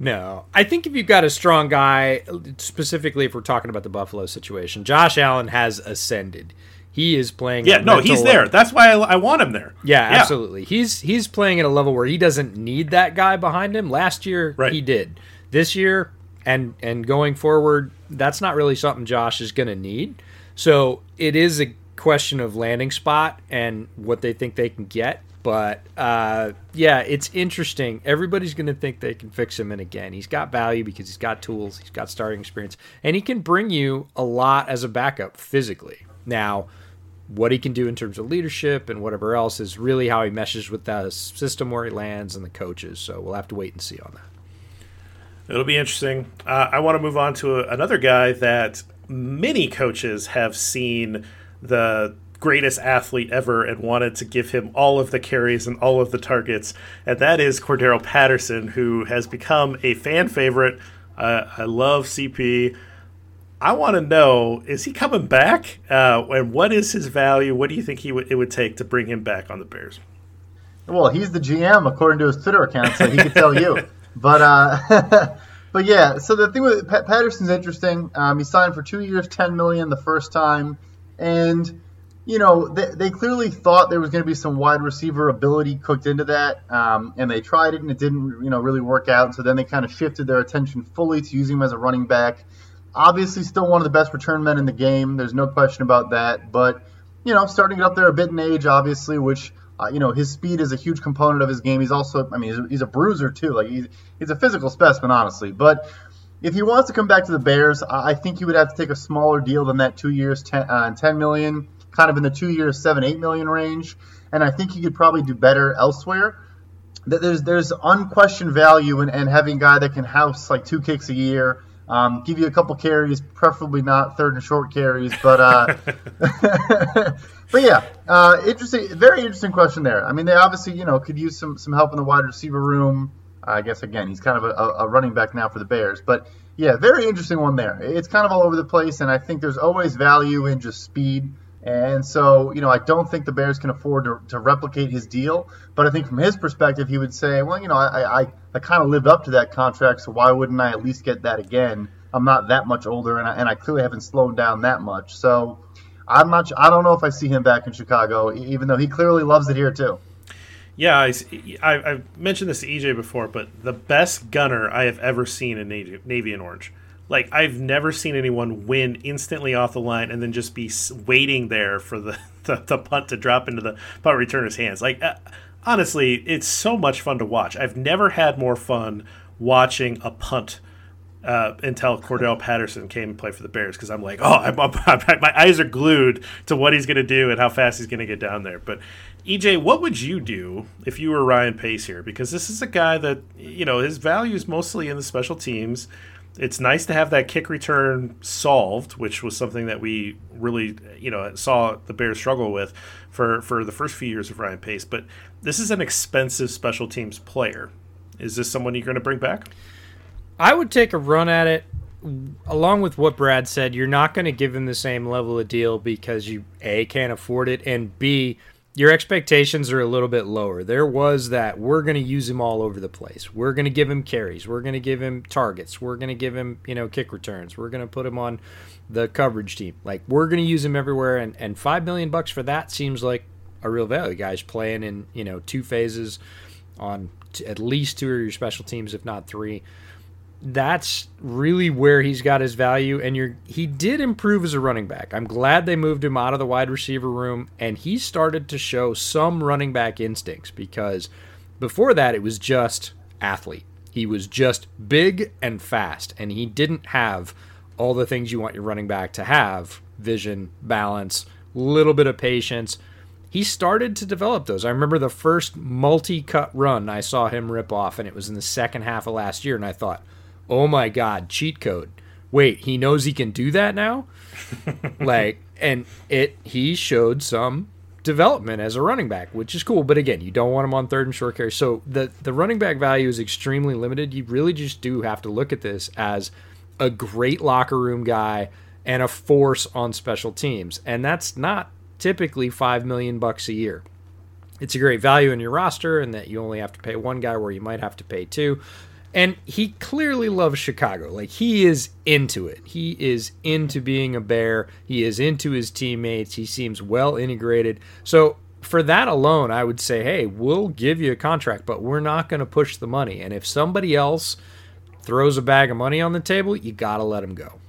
No, I think if you've got a strong guy, specifically if we're talking about the Buffalo situation, Josh Allen has ascended. He is playing. Yeah, no, he's there. That's why I, I, want him there. Yeah, yeah, absolutely. He's he's playing at a level where he doesn't need that guy behind him. Last year, right. he did. This year, and and going forward, that's not really something Josh is going to need. So it is a question of landing spot and what they think they can get. But uh, yeah, it's interesting. Everybody's going to think they can fix him in again. He's got value because he's got tools, he's got starting experience, and he can bring you a lot as a backup physically. Now, what he can do in terms of leadership and whatever else is really how he meshes with the system where he lands and the coaches. So we'll have to wait and see on that. It'll be interesting. Uh, I want to move on to a, another guy that many coaches have seen the greatest athlete ever and wanted to give him all of the carries and all of the targets, and that is Cordarrelle Patterson, who has become a fan favorite. Uh, I love CP. I want to know: is he coming back? Uh, and what is his value? What do you think he w- it would take to bring him back on the Bears? Well, he's the GM according to his Twitter account, so he can tell you. [laughs] But uh, [laughs] but yeah, so the thing with Pat- Patterson's interesting. Um, he signed for two years, ten million the first time, and you know, they, they clearly thought there was going to be some wide receiver ability cooked into that, um, and they tried it and it didn't, you know, really work out. So then they kind of shifted their attention fully to using him as a running back. Obviously, still one of the best return men in the game. There's no question about that. But you know, starting get up there a bit in age, obviously, which uh, you know his speed is a huge component of his game. He's also, I mean, he's a, he's a bruiser too. Like he's he's a physical specimen, honestly. But if he wants to come back to the Bears, I think he would have to take a smaller deal than that two years, 10, uh, 10 million kind of in the two years, seven, eight million range. And I think he could probably do better elsewhere. There's there's unquestioned value in, in having a guy that can house like two kicks a year, um, give you a couple carries, preferably not third and short carries, but uh, [laughs] but yeah, uh, interesting, very interesting question there. I mean, they obviously you know could use some some help in the wide receiver room. I guess again he's kind of a, a running back now for the Bears, but yeah, very interesting one there. It's kind of all over the place, and I think there's always value in just speed. And so, you know, I don't think the Bears can afford to, to replicate his deal. But I think from his perspective, he would say, well, you know, I, I, I kind of lived up to that contract, so why wouldn't I at least get that again? I'm not that much older, and I, and I clearly haven't slowed down that much. So I'm not. I don't know if I see him back in Chicago, even though he clearly loves it here too. Yeah, I, have mentioned this to EJ before, but the best gunner I have ever seen in Navy, Navy and Orange like I've never seen anyone win instantly off the line and then just be waiting there for the, [laughs] the, the punt to drop into the punt returner's hands. Like uh, honestly, it's so much fun to watch. I've never had more fun watching a punt uh, until Cordarrelle Patterson came and played for the Bears because I'm like, oh, I'm, I'm, [laughs] I'm, my eyes are glued to what he's going to do and how fast he's going to get down there. But EJ, what would you do if you were Ryan Pace here? Because this is a guy that you know his value is mostly in the special teams it's nice to have that kick return solved, which was something that we really, you know, saw the Bears struggle with for for the first few years of Ryan Pace. But this is an expensive special teams player. Is this someone you're going to bring back? I would take a run at it. Along with what Brad said, you're not going to give him the same level of deal because you a can't afford it, and b your expectations are a little bit lower. There was that we're going to use him all over the place. We're going to give him carries. We're going to give him targets. We're going to give him, you know, kick returns. We're going to put him on the coverage team. Like we're going to use him everywhere and and 5 million bucks for that seems like a real value. Guys playing in you know two phases on t- at least two of your special teams, if not three. That's really where he's got his value, and you're he did improve as a running back. I'm glad they moved him out of the wide receiver room, and he started to show some running back instincts because before that it was just athlete. He was just big and fast, and he didn't have all the things you want your running back to have vision, balance, little bit of patience. He started to develop those. I remember the first multi cut run I saw him rip off, and it was in the second half of last year, and I thought, oh my God, cheat code. Wait, he knows he can do that now? [laughs] like, and it, he showed some development as a running back, which is cool. But again, you don't want him on third and short carry. So the the running back value is extremely limited. You really just do have to look at this as a great locker room guy and a force on special teams. And that's not typically 5 million bucks a year. It's a great value in your roster and that you only have to pay one guy where you might have to pay two. And he clearly loves Chicago. Like he is into it. He is into being a bear. He is into his teammates. He seems well integrated. So for that alone, I would say, hey, we'll give you a contract, but we're not going to push the money. And if somebody else throws a bag of money on the table, you got to let him go.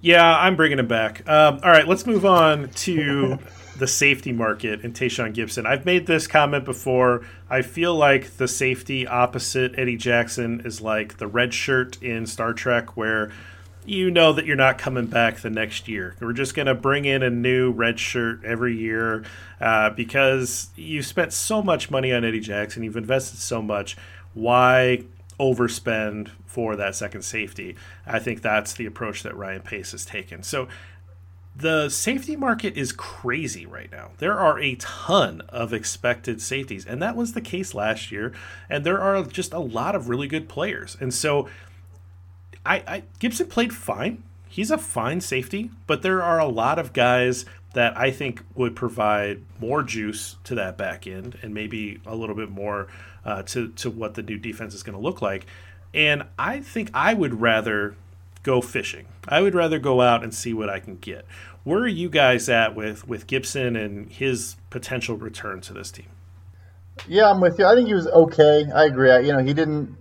Yeah, I'm bringing him back. Um, all right, let's move on to the safety market and Tashaun Gipson. I've made this comment before. I feel like the safety opposite Eddie Jackson is like the red shirt in Star Trek, where you know that you're not coming back the next year. We're just going to bring in a new red shirt every year uh, because you spent so much money on Eddie Jackson. You've invested so much. Why overspend for that second safety? I think that's the approach that Ryan Pace has taken. So the safety market is crazy right now. There are a ton of expected safeties, and that was the case last year. And there are just a lot of really good players. And so I, I Gipson played fine. He's a fine safety, but there are a lot of guys that I think would provide more juice to that back end and maybe a little bit more uh, to to what the new defense is going to look like. And I think I would rather go fishing. I would rather go out and see what I can get. Where are you guys at with with Gipson and his potential return to this team? Yeah, I'm with you. I think he was okay. I agree. I, You know, he didn't.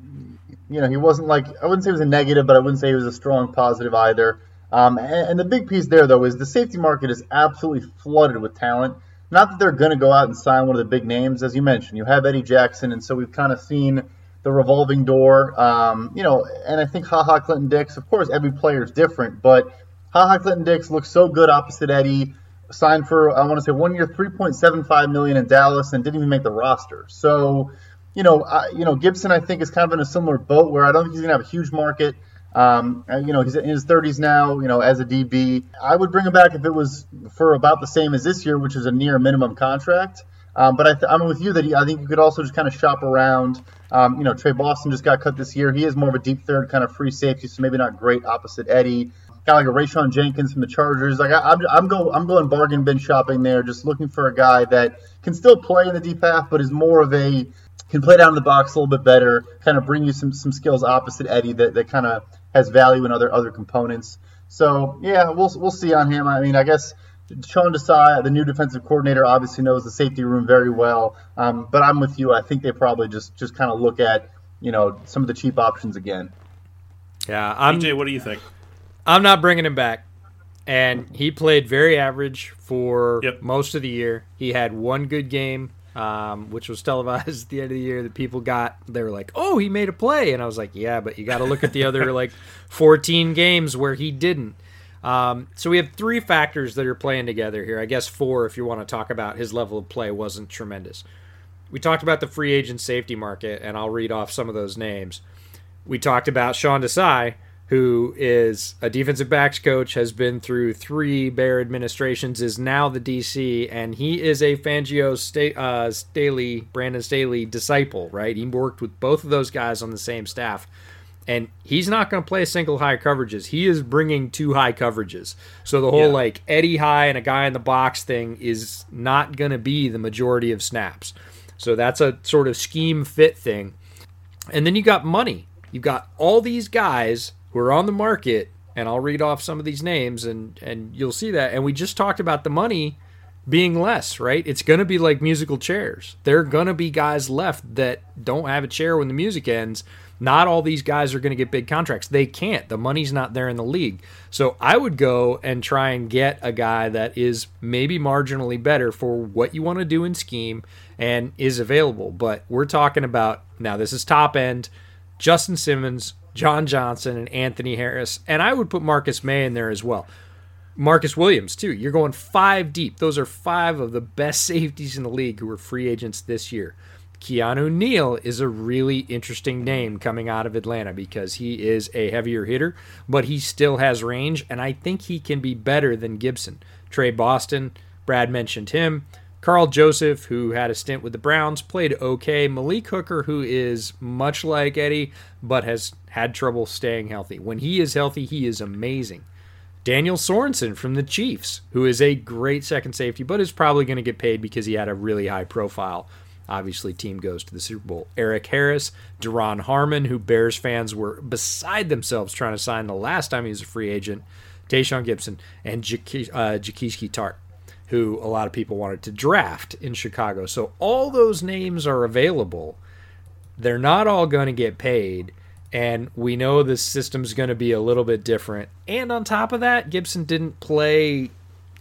You know, he wasn't like I wouldn't say he was a negative, but I wouldn't say he was a strong positive either. Um, and, and the big piece there, though, is the safety market is absolutely flooded with talent. Not that they're going to go out and sign one of the big names, as you mentioned. You have Eddie Jackson, and so we've kind of seen the revolving door. Um, you know, and I think Ha Ha Clinton Dix, of course, every player is different, but Ha Ha Clinton Dix looks so good opposite Eddie. Signed for I want to say one year, 3.75 million in Dallas, and didn't even make the roster. So, you know, I, you know Gipson, I think is kind of in a similar boat where I don't think he's gonna have a huge market. Um, you know, he's in his 30s now. You know, as a DB, I would bring him back if it was for about the same as this year, which is a near minimum contract. Um, but I am with you that he, I think you could also just kind of shop around. Um, you know, Tre Boston just got cut this year. He is more of a deep third kind of free safety, so maybe not great opposite Eddie. Got like a Rayshawn Jenkins from the Chargers. Like I, am I'm, going I'm going bargain bin shopping there, just looking for a guy that can still play in the deep half, but is more of a can play down in the box a little bit better, kind of bring you some some skills opposite Eddie that, that kind of has value in other other components. So yeah, we'll we'll see on him. I mean, I guess Sean Desai, the new defensive coordinator, obviously knows the safety room very well. Um, but I'm with you. I think they probably just just kind of look at you know some of the cheap options again. Yeah, I'm. EJ, what do you think? I'm not bringing him back. And he played very average for yep. most of the year. He had one good game, um, which was televised [laughs] at the end of the year that people got. They were like, "Oh, he made a play," and I was like, "Yeah, but you got to look at the other [laughs] like 14 games where he didn't." Um, so we have three factors that are playing together here. I guess four if you want to talk about his level of play wasn't tremendous. We talked about the free agent safety market, and I'll read off some of those names. We talked about Sean Desai, who is a defensive backs coach, has been through three Bear administrations, is now the DC, and he is a Fangio St- uh, Staley, Brandon Staley disciple, right? He worked with both of those guys on the same staff and he's not going to play a single high coverages. He is bringing two high coverages. So the whole yeah. like Eddie high and a guy in the box thing is not going to be the majority of snaps. So that's a sort of scheme fit thing. And then you got money. You got all these guys who are on the market, and I'll read off some of these names, and and you'll see that. And we just talked about the money being less, right? It's going to be like musical chairs. There are going to be guys left that don't have a chair when the music ends. Not all these guys are going to get big contracts. They can't. The money's not there in the league. So I would go and try and get a guy that is maybe marginally better for what you want to do in scheme and is available. But we're talking about now, this is top end Justin Simmons, John Johnson, and Anthony Harris. And I would put Marcus Maye in there as well. Marcus Williams, too. You're going five deep. Those are five of the best [laughs] safeties in the league who are free agents this year. Keanu Neal is a really interesting name coming out of Atlanta because he is a heavier hitter, but he still has range, and I think he can be better than Gipson. Tre Boston, Brad mentioned him. Karl Joseph, who had a stint with the Browns, played okay. Malik Hooker, who is much like Eddie, but has had trouble staying healthy. When he is healthy, he is amazing. Daniel Sorensen from the Chiefs, who is a great second safety, but is probably going to get paid because he had a really high profile. Obviously, team goes to the Super Bowl. Erik Harris, Duron Harmon, who Bears fans were beside themselves trying to sign the last time he was a free agent. Tashaun Gipson, and Jaquiski uh, Tartt, who a lot of people wanted to draft in Chicago. So all those names are available. They're not all going to get paid and we know the system's going to be a little bit different. And on top of that, Gipson didn't play,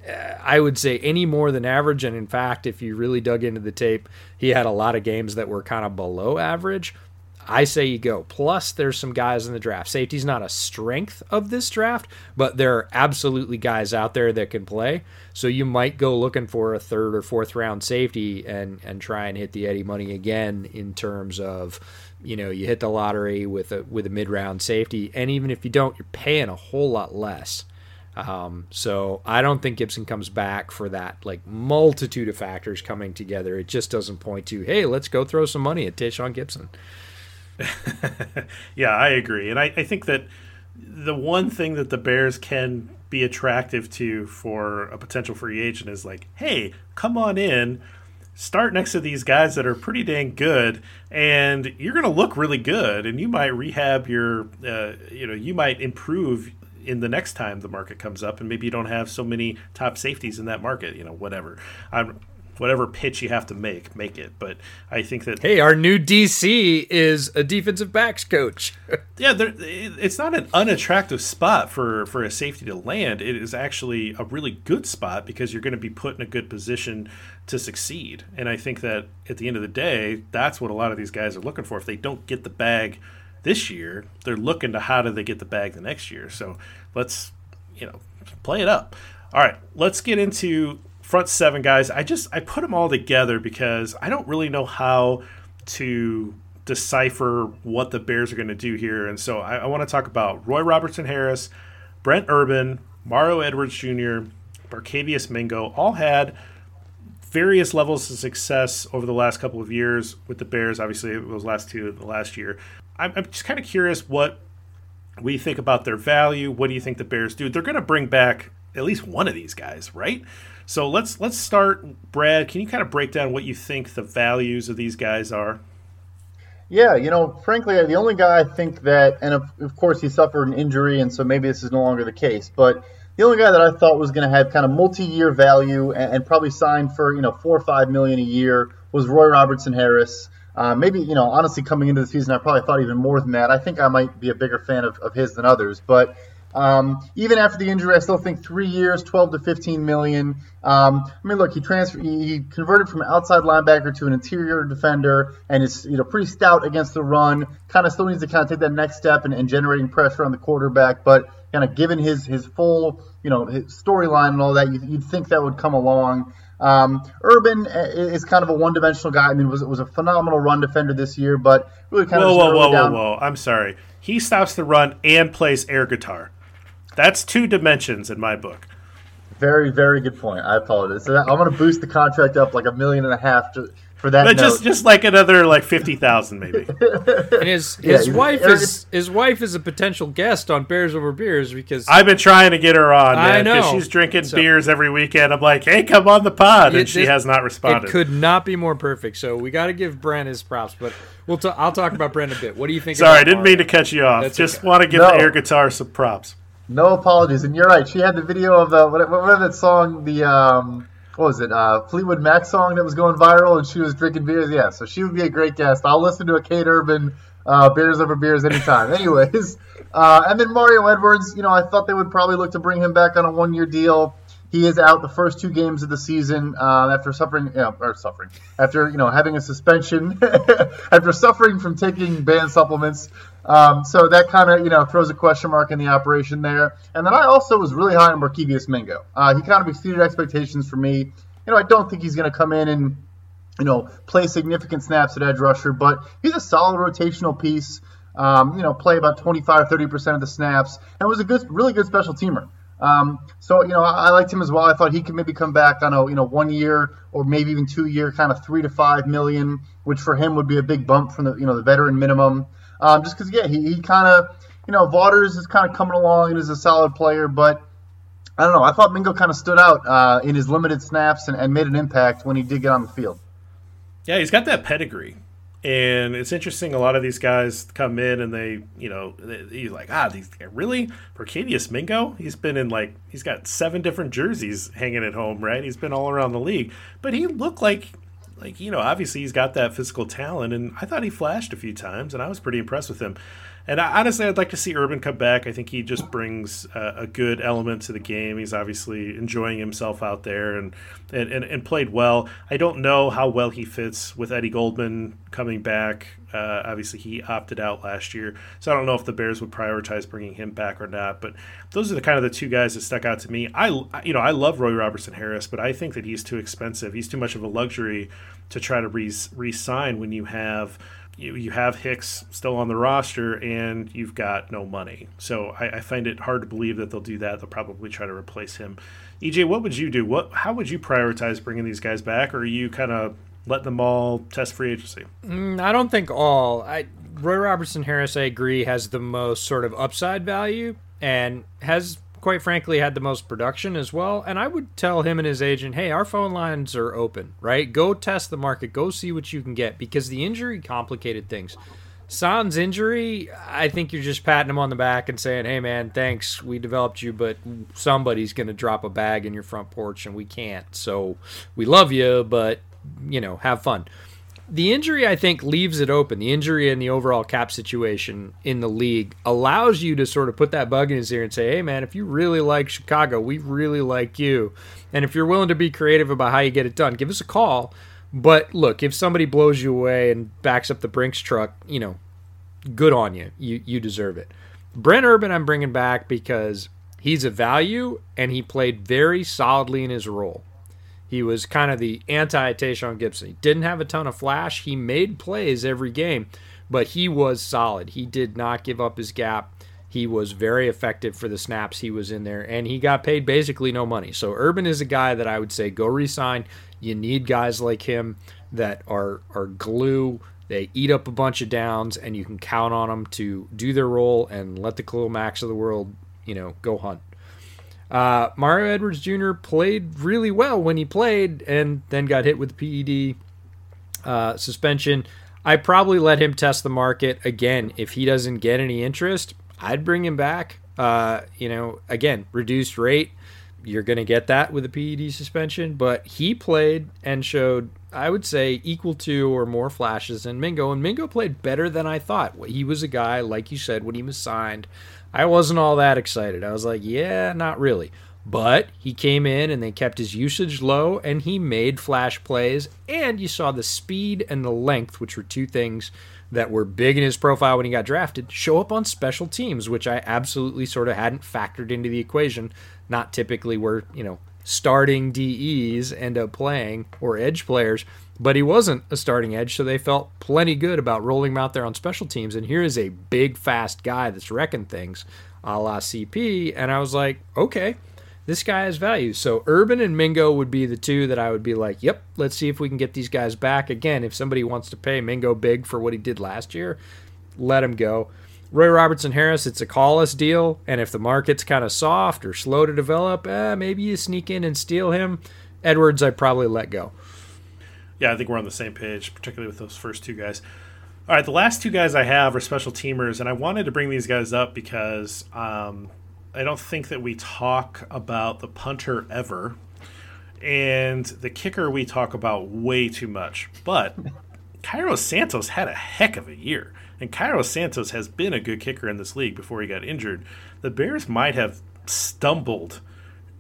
I would say, any more than average. And in fact, if you really dug into the tape, he had a lot of games that were kind of below average. I say you go. Plus, there's some guys in the draft. Safety's not a strength of this draft, but there are absolutely guys out there that can play. So you might go looking for a third or fourth round safety and and try and hit the Eddie money again in terms of you know you hit the lottery with a with a mid round safety, and even if you don't, you're paying a whole lot less. Um, so I don't think Gipson comes back for that like multitude of factors coming together. It just doesn't point to hey, let's go throw some money at Tashaun Gipson. [laughs] yeah, I agree, and I, I think that the one thing that the Bears can be attractive to for a potential free agent is like, hey, come on in start next to these guys that are pretty dang good and you're going to look really good and you might rehab your uh, you know you might improve in the next time the market comes up and maybe you don't have so many top safeties in that market you know whatever i'm whatever pitch you have to make, make it. But I think that hey, our new DC is a defensive backs coach. [laughs] yeah, it's not an unattractive spot for for a safety to land. It is actually a really good spot because you're going to be put in a good position to succeed. And I think that at the end of the day, that's what a lot of these guys are looking for. If they don't get the bag this year, they're looking to how do they get the bag the next year. So let's you know play it up. All right, let's get into front seven guys. I just I put them all together because I don't really know how to decipher what the Bears are going to do here, and so I, I want to talk about Roy Robertson Harris, Brent Urban, Mario Edwards Jr., Barkevious Mingo, all had various levels of success over the last couple of years with the Bears. Obviously, those last two the last year. I'm, I'm just kind of curious what we think about their value. What do you think the Bears do? They're going to bring back at least one of these guys, right? So let's let's start, Brad. Can you kind of break down what you think the values of these guys are? Yeah, you know, frankly, the only guy I think that, and of, of course he suffered an injury, and so maybe this is no longer the case, but the only guy that I thought was going to have kind of multi-year value and, and, probably signed for you know four or five million a year was Roy Robertson Harris. Uh, maybe you know, honestly, coming into the season, I probably thought even more than that. I think I might be a bigger fan of, of his than others, but um, even after the injury, I still think three years, 12 to 15 million. Um, I mean, look, he transferred, he converted from outside linebacker to an interior defender, and is you know pretty stout against the run. Kind of still needs to kind of take that next step and, generating pressure on the quarterback, but kind of given his his full you know storyline and all that, you, would think that would come along. Um, Urban uh, is kind of a one-dimensional guy. I mean, was was a phenomenal run defender this year, but really kind whoa, of whoa, whoa, whoa, whoa, whoa! I'm sorry. He stops the run and plays air guitar. That's two dimensions in my book. Very, very good point. I apologize. So I'm going to boost the contract up like a million and a half to, for that. But just, just like another like fifty thousand, maybe. [laughs] and his his yeah, wife is his wife is a potential guest on Bears Over Beers because I've been trying to get her on. Man, I know she's drinking so, beers every weekend. I'm like, hey, come on the pod, and it, she it, has not responded. It could not be more perfect. So we got to give Brent his props, but. We'll t- I'll talk about Brent a bit. What do you think? Sorry, I didn't Mario? mean to cut you off. That's Just okay. want to give no. the air guitar some props. No apologies, and you're right. She had the video of the what, what was that song? The um, what was it? Uh, Fleetwood Mac song that was going viral, and she was drinking beers. Yeah, so she would be a great guest. I'll listen to a Kate Urban uh, beers over beers anytime. [laughs] Anyways, uh, and then Mario Edwards. You know, I thought they would probably look to bring him back on a one-year deal. He is out the first two games of the season uh, after suffering, you know, or suffering after you know having a suspension, [laughs] after suffering from taking banned supplements. Um, so that kind of you know throws a question mark in the operation there. And then I also was really high on Barkevious Mingo. Uh, he kind of exceeded expectations for me. You know, I don't think he's going to come in and you know play significant snaps at edge rusher, but he's a solid rotational piece. Um, you know, play about 25, 30 percent of the snaps, and was a good, really good special teamer. Um, so you know, I, I, liked him as well. I thought he could maybe come back on a you know one year or maybe even two year kind of three to five million, which for him would be a big bump from the you know the veteran minimum. Um, just because yeah, he, he kind of you know Vaughters is kind of coming along and is a solid player, but I don't know. I thought Mingo kind of stood out uh, in his limited snaps and, and made an impact when he did get on the field. Yeah, he's got that pedigree. And it's interesting. A lot of these guys come in and they, you know, he's like, ah, these really Barkevious Mingo. He's been in like he's got seven different jerseys hanging at home, right? He's been all around the league, but he looked like, like you know, obviously he's got that physical talent, and I thought he flashed a few times, and I was pretty impressed with him. And I, honestly, I'd like to see Urban come back. I think he just brings uh, a good element to the game. He's obviously enjoying himself out there and, and, and, and, played well. I don't know how well he fits with Eddie Goldman coming back. Uh, obviously, he opted out last year, so I don't know if the Bears would prioritize bringing him back or not. But those are the kind of the two guys that stuck out to me. I, you know, I love Roy Robertson Harris, but I think that he's too expensive. He's too much of a luxury to try to re- re-sign when you have – you, you have Hicks still on the roster and you've got no money. So I, I, find it hard to believe that they'll do that. They'll probably try to replace him. EJ, what would you do? What how would you prioritize bringing these guys back, or are you kind of let them all test free agency? Mm, I don't think all. I Roy Robertson Harris, I agree, has the most sort of upside value and has quite frankly, had the most production as well. And I would tell him and his agent, hey, our phone lines are open, right? Go test the market, go see what you can get because the injury complicated things. Sans injury, I think you're just patting him on the back and saying, hey, man, thanks. We developed you, but somebody's going to drop a bag in your front porch and we can't. So we love you, but, you know, have fun the injury I think leaves it open. The injury and the overall cap situation in the league allows you to sort of put that bug in his ear and say, "Hey man, if you really like Chicago, we really like you." And if you're willing to be creative about how you get it done, give us a call. But look, if somebody blows you away and backs up the Brinks truck, you know, good on you. You you deserve it. Brent Urban I'm bringing back because he's a value and he played very solidly in his role. He was kind of the anti Tashaun Gipson. He didn't have a ton of flash. He made plays every game, but he was solid. He did not give up his gap. He was very effective for the snaps he was in there, and he got paid basically no money. So Urban is a guy that I would say go resign. You need guys like him that are are glue. They eat up a bunch of downs, and you can count on them to do their role and let the Khalil Macks of the world, you know, go hunt. Uh, Mario Edwards Jr. played really well when he played and then got hit with PED uh, suspension. I probably let him test the market again. If he doesn't get any interest, I'd bring him back. Uh, you know, again, reduced rate. You're going to get that with a PED suspension, but he played and showed, I would say, equal to or more flashes than Mingo. And Mingo played better than I thought. He was a guy, like you said, when he was signed, I wasn't all that excited. I was like, yeah, not really. But he came in and they kept his usage low and he made flash plays. And you saw the speed and the length, which were two things that were big in his profile when he got drafted, show up on special teams, which I absolutely sort of hadn't factored into the equation. Not typically where, you know, starting DEs end up playing or edge players but he wasn't a starting edge, so they felt plenty good about rolling him out there on special teams. And here is a big, fast guy that's wrecking things, a la CP. And I was like, okay, this guy has value. So Urban and Mingo would be the two that I would be like, yep, let's see if we can get these guys back. Again, if somebody wants to pay Mingo big for what he did last year, let him go. Roy Robertson Harris, it's a call us deal. And if the market's kind of soft or slow to develop, eh, maybe you sneak in and steal him. Edwards, I'd probably let go yeah, I think we're on the same page, particularly with those first two guys. All right, the last two guys I have are special teamers, and I wanted to bring these guys up because um, I don't think that we talk about the punter ever. And the kicker we talk about way too much. But Cairo Santos had a heck of a year. And Cairo Santos has been a good kicker in this league before he got injured. The Bears might have stumbled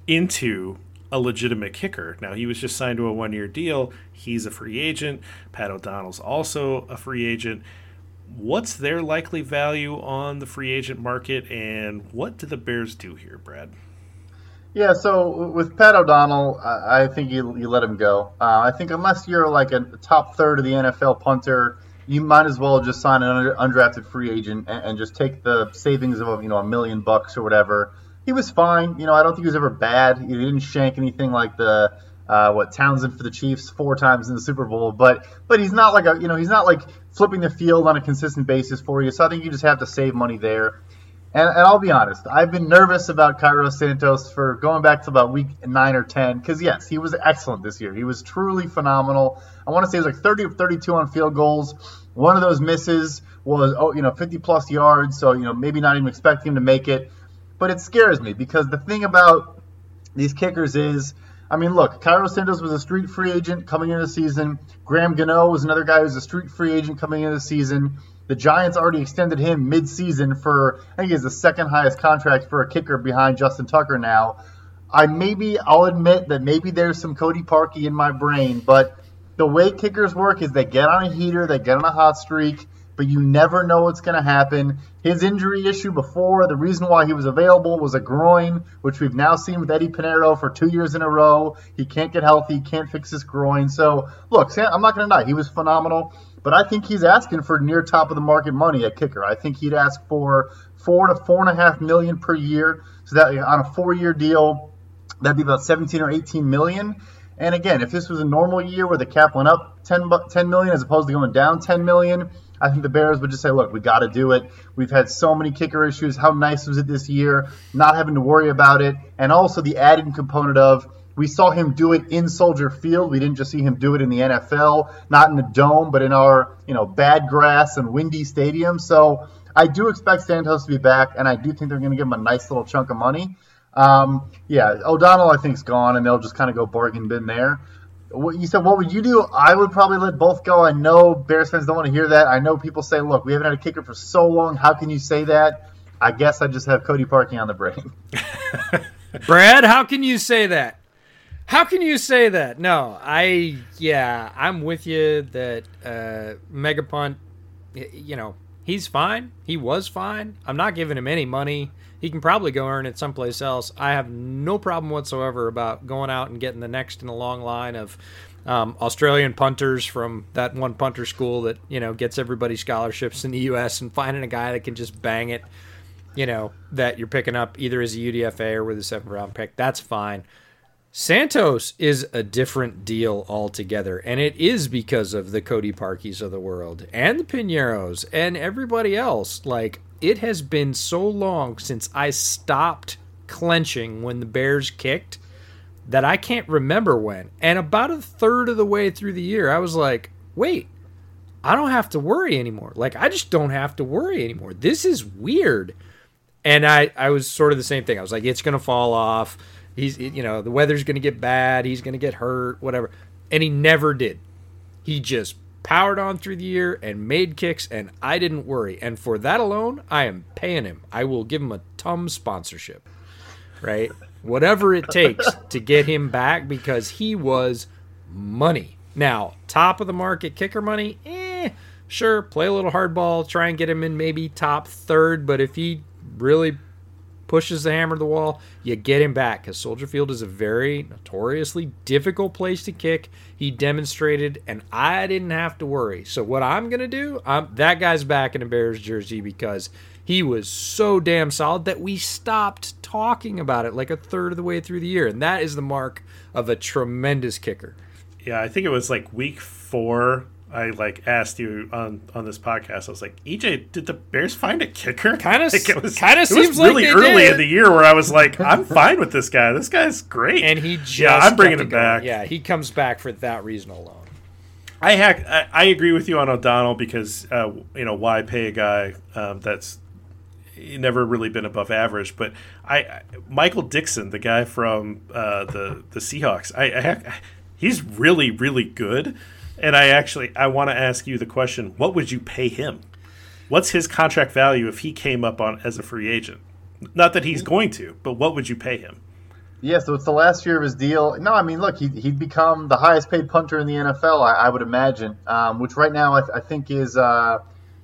into a legitimate kicker. Now, he was just signed to a one year deal. He's a free agent. Pat O'Donnell's also a free agent. What's their likely value on the free agent market, and what do the Bears do here, Brad? Yeah, so with Pat O'Donnell, I think you, you let him go. Uh, I think unless you're like a top third of the NFL punter, you might as well just sign an undrafted free agent and, and just take the savings of you know a million bucks or whatever. He was fine. You know, I don't think he was ever bad. He didn't shank anything like the uh, what Townsend for the Chiefs four times in the Super Bowl, but but he's not like a you know he's not like flipping the field on a consistent basis for you. So I think you just have to save money there. And, and I'll be honest, I've been nervous about Cairo Santos for going back to about week nine or ten because yes, he was excellent this year. He was truly phenomenal. I want to say he was like 30 or 32 on field goals. One of those misses was oh you know 50 plus yards, so you know maybe not even expecting him to make it. But it scares me because the thing about these kickers is I mean, look, Cairo Santos was a street free agent coming into the season. Graham Gano was another guy who was a street free agent coming into the season. The Giants already extended him mid-season for I think he's the second highest contract for a kicker behind Justin Tucker now. I maybe I'll admit that maybe there's some Cody Parkey in my brain, but the way kickers work is they get on a heater, they get on a hot streak, but you never know what's going to happen. His injury issue before, the reason why he was available was a groin, which we've now seen with Eddie Piñeiro for two years in a row. He can't get healthy, can't fix his groin. So, look, Sam, I'm not going to deny, he was phenomenal, but I think he's asking for near top of the market money at kicker. I think he'd ask for four to four and a half million per year. So that on a four year deal, that'd be about 17 or 18 million. And again, if this was a normal year where the cap went up 10, 10 million as opposed to going down 10 million, I think the Bears would just say, look, we got to do it. We've had so many kicker issues. How nice was it this year? Not having to worry about it. And also the added component of we saw him do it in Soldier Field. We didn't just see him do it in the NFL, not in the dome, but in our, you know, bad grass and windy stadium. So I do expect Santos to be back, and I do think they're going to give him a nice little chunk of money. Um, yeah, O'Donnell I think is gone, and they'll just kind of go bargain bin there. What you said, what would you do? I would probably let both go. I know Bears fans don't want to hear that. I know people say, "Look, we haven't had a kicker for so long. How can you say that?" I guess I just have Cody Parkey on the brain. [laughs] Brad, how can you say that? How can you say that? No, I yeah, I'm with you that uh Megapunt you know, he's fine. He was fine. I'm not giving him any money. He can probably go earn it someplace else. I have no problem whatsoever about going out and getting the next in a long line of um, Australian punters from that one punter school that you know gets everybody scholarships in the U.S. and finding a guy that can just bang it. You know that you're picking up either as a UDFA or with a seventh round pick. That's fine. Santos is a different deal altogether, and it is because of the Cody Parkies of the world and the Piñeiros and everybody else. Like it has been so long since I stopped clenching when the Bears kicked that I can't remember when. And about a third of the way through the year, I was like, wait, I don't have to worry anymore. Like, I just don't have to worry anymore. This is weird. And I, I was sort of the same thing. I was like, it's going to fall off. He's, you know, the weather's going to get bad. He's going to get hurt, whatever. And he never did. He just powered on through the year and made kicks, and I didn't worry. And for that alone, I am paying him. I will give him a Tum sponsorship, right? Whatever it takes to get him back because he was money. Now, top of the market kicker money, eh, sure, play a little hardball, try and get him in maybe top third, but if he really pushes the hammer to the wall, you get him back because Soldier Field is a very notoriously difficult place to kick. He demonstrated, and I didn't have to worry. So what I'm gonna do, I'm, that guy's back in a Bears jersey because he was so damn solid that we stopped talking about it like a third of the way through the year, and that is the mark of a tremendous kicker. Yeah, I think it was like week four I like asked you on on this podcast. I was like, EJ, did the Bears find a kicker? [laughs] Kind of, like it was kind of seems really like early did. in the year where I was like, I'm fine with this guy. This guy's great, and he just yeah, I'm bringing him back. Yeah, he comes back for that reason alone. I hack. I, I agree with you on O'Donnell because uh, you know why pay a guy um, that's never really been above average. But I, I Michael Dickson, the guy from uh, the the Seahawks, I, I, he's really really good. And I actually I want to ask you the question: What would you pay him? What's his contract value if he came up on as a free agent? Not that he's going to, but what would you pay him? Yeah, so it's the last year of his deal. No, I mean, look, he, he'd become the highest paid punter in the NFL, I, I would imagine, um, which right now I, th- I think is uh,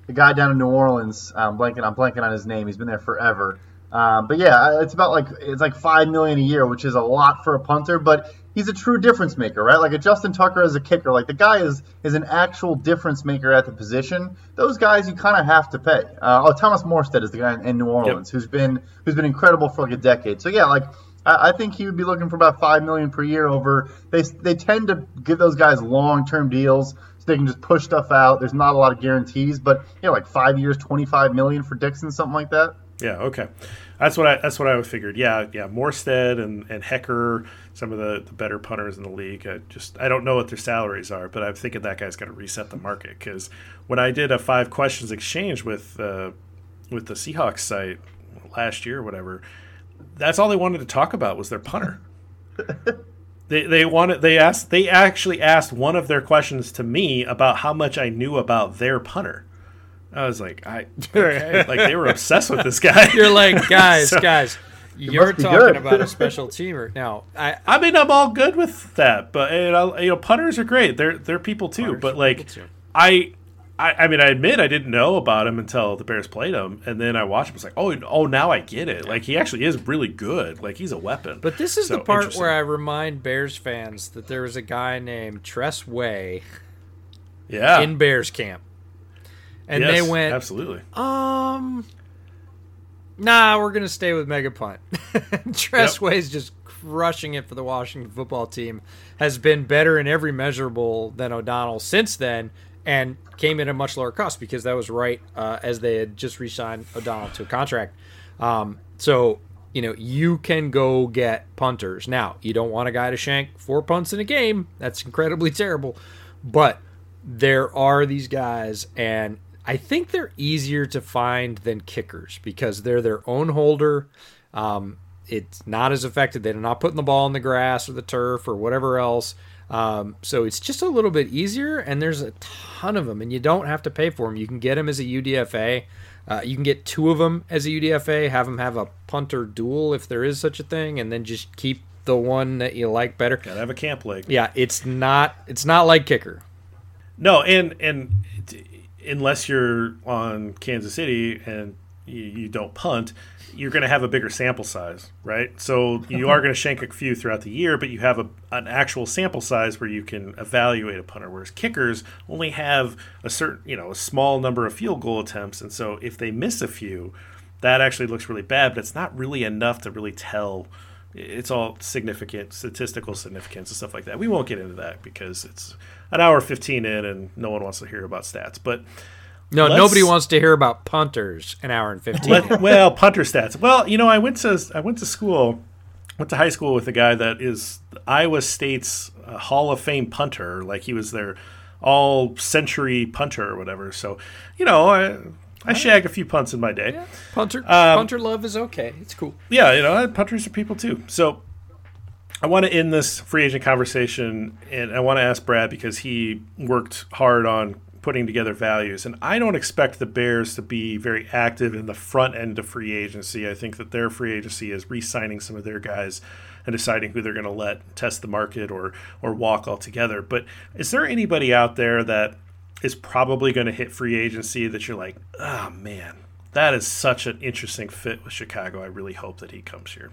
the guy down in New Orleans. I'm blanking, I'm blanking on his name. He's been there forever. Um, but yeah, it's about like it's like five million a year, which is a lot for a punter. But he's a true difference maker, right? Like a Justin Tucker as a kicker, like the guy is is an actual difference maker at the position. Those guys you kind of have to pay. Uh, oh, Thomas Morstead is the guy in, in New Orleans yep. who's been who's been incredible for like a decade. So yeah, like I, I think he would be looking for about five million per year. Over they they tend to give those guys long term deals so they can just push stuff out. There's not a lot of guarantees, but you know, like five years, twenty five million for Dickson, something like that. Yeah. Okay. That's what I that's what I figured. Yeah. Yeah. Morstead and and Hekker, some of the, the better punters in the league. I just I don't know what their salaries are, but I'm thinking that guy's got to reset the market because when I did a five questions exchange with uh, with the Seahawks site last year or whatever that's all they wanted to talk about was their punter. [laughs] they they wanted they asked they actually asked one of their questions to me about how much I knew about their punter. I was like, I [laughs] okay. like they were obsessed with this guy. You're like, [laughs] guys, so, guys, you're talking about a [laughs] special teamer now. I I mean, I'm all good with that, but you know, you know punters are great. They're they're people too. But like, too. I I, I, mean, I admit I didn't know about him until the Bears played him, and then I watched him. It's like, oh, oh, now I get it. Like he actually is really good. Like he's a weapon. But this is so, the part where I remind Bears fans that there was a guy named Tress Way, yeah, in Bears camp, and yes, they went absolutely. Um, nah, we're gonna stay with Mega Punt. [laughs] Tress yep. Just crushing it for the Washington football team. Has been better in every measurable than O'Donnell since then and came in at a much lower cost because that was right uh, as they had just re-signed O'Donnell to a contract. Um, so you know you can go get punters now. You don't want a guy to shank four punts in a game. That's incredibly [laughs] terrible. But there are these guys, and I think they're easier to find than kickers because they're their own holder. Um, it's not as effective. They're not putting the ball in the grass or the turf or whatever else. Um, so it's just a little bit easier, and there's a ton of them, and you don't have to pay for them. You can get them as a UDFA. Uh, you can get two of them as a UDFA, have them have a punter duel if there is such a thing, and then just keep the one that you like better. Gotta have a camp leg. Yeah, it's not it's not like kicker. No, and and unless you're on Kansas City and you, you don't punt, you're going to have a bigger sample size, right? So you are going to shank a few throughout the year, but you have a, an actual sample size where you can evaluate a punter. Whereas kickers only have a certain, you know, a small number of field goal attempts, and so if they miss a few, that actually looks really bad. But it's not really enough to really tell. It's all significant statistical significance and stuff like that. We won't get into that because it's an hour fifteen in, and no one wants to hear about stats, but. No, nobody wants to hear about punters an hour and fifteen. Let, well, punter stats. Well, you know, I went to I went to school, went to high school with a guy that is Iowa State's uh, Hall of Fame punter. Like he was their all century punter or whatever. So, you know, I I shag a few punts in my day. Yeah. Punter um, punter love is okay. It's cool. Yeah, you know, punters are people too. So. I want to end this free agent conversation, and I want to ask Brad because he worked hard on putting together values. And I don't expect the Bears to be very active in the front end of free agency. I think that their free agency is re signing some of their guys and deciding who they're going to let test the market or, or walk altogether. But is there anybody out there that is probably going to hit free agency that you're like, oh man, that is such an interesting fit with Chicago. I really hope that he comes here.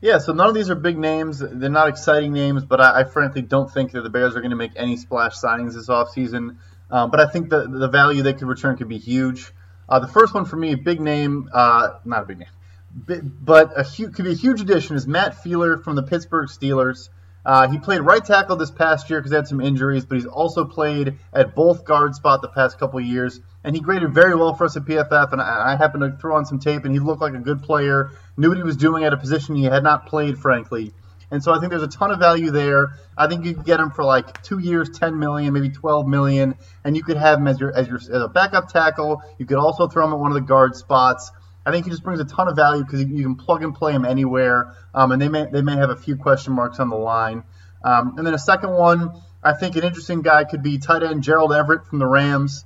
Yeah, so none of these are big names. They're not exciting names, but I, I frankly don't think that the Bears are going to make any splash signings this offseason. Um, but I think the the value they could return could be huge. Uh, the first one for me, big name, uh, not a big name, but a could be a huge addition is Matt Feiler from the Pittsburgh Steelers. Uh, he played right tackle this past year because he had some injuries, but he's also played at both guard spot the past couple years, and he graded very well for us at PFF. And I, I happened to throw on some tape, and he looked like a good player, knew what he was doing at a position he had not played, frankly. And so I think there's a ton of value there. I think you could get him for like two years, 10 million, maybe 12 million, and you could have him as your as your as a backup tackle. You could also throw him at one of the guard spots. I think he just brings a ton of value because you can plug and play him anywhere, um, and they may they may have a few question marks on the line. Um, and then a second one, I think an interesting guy could be tight end Gerald Everett from the Rams.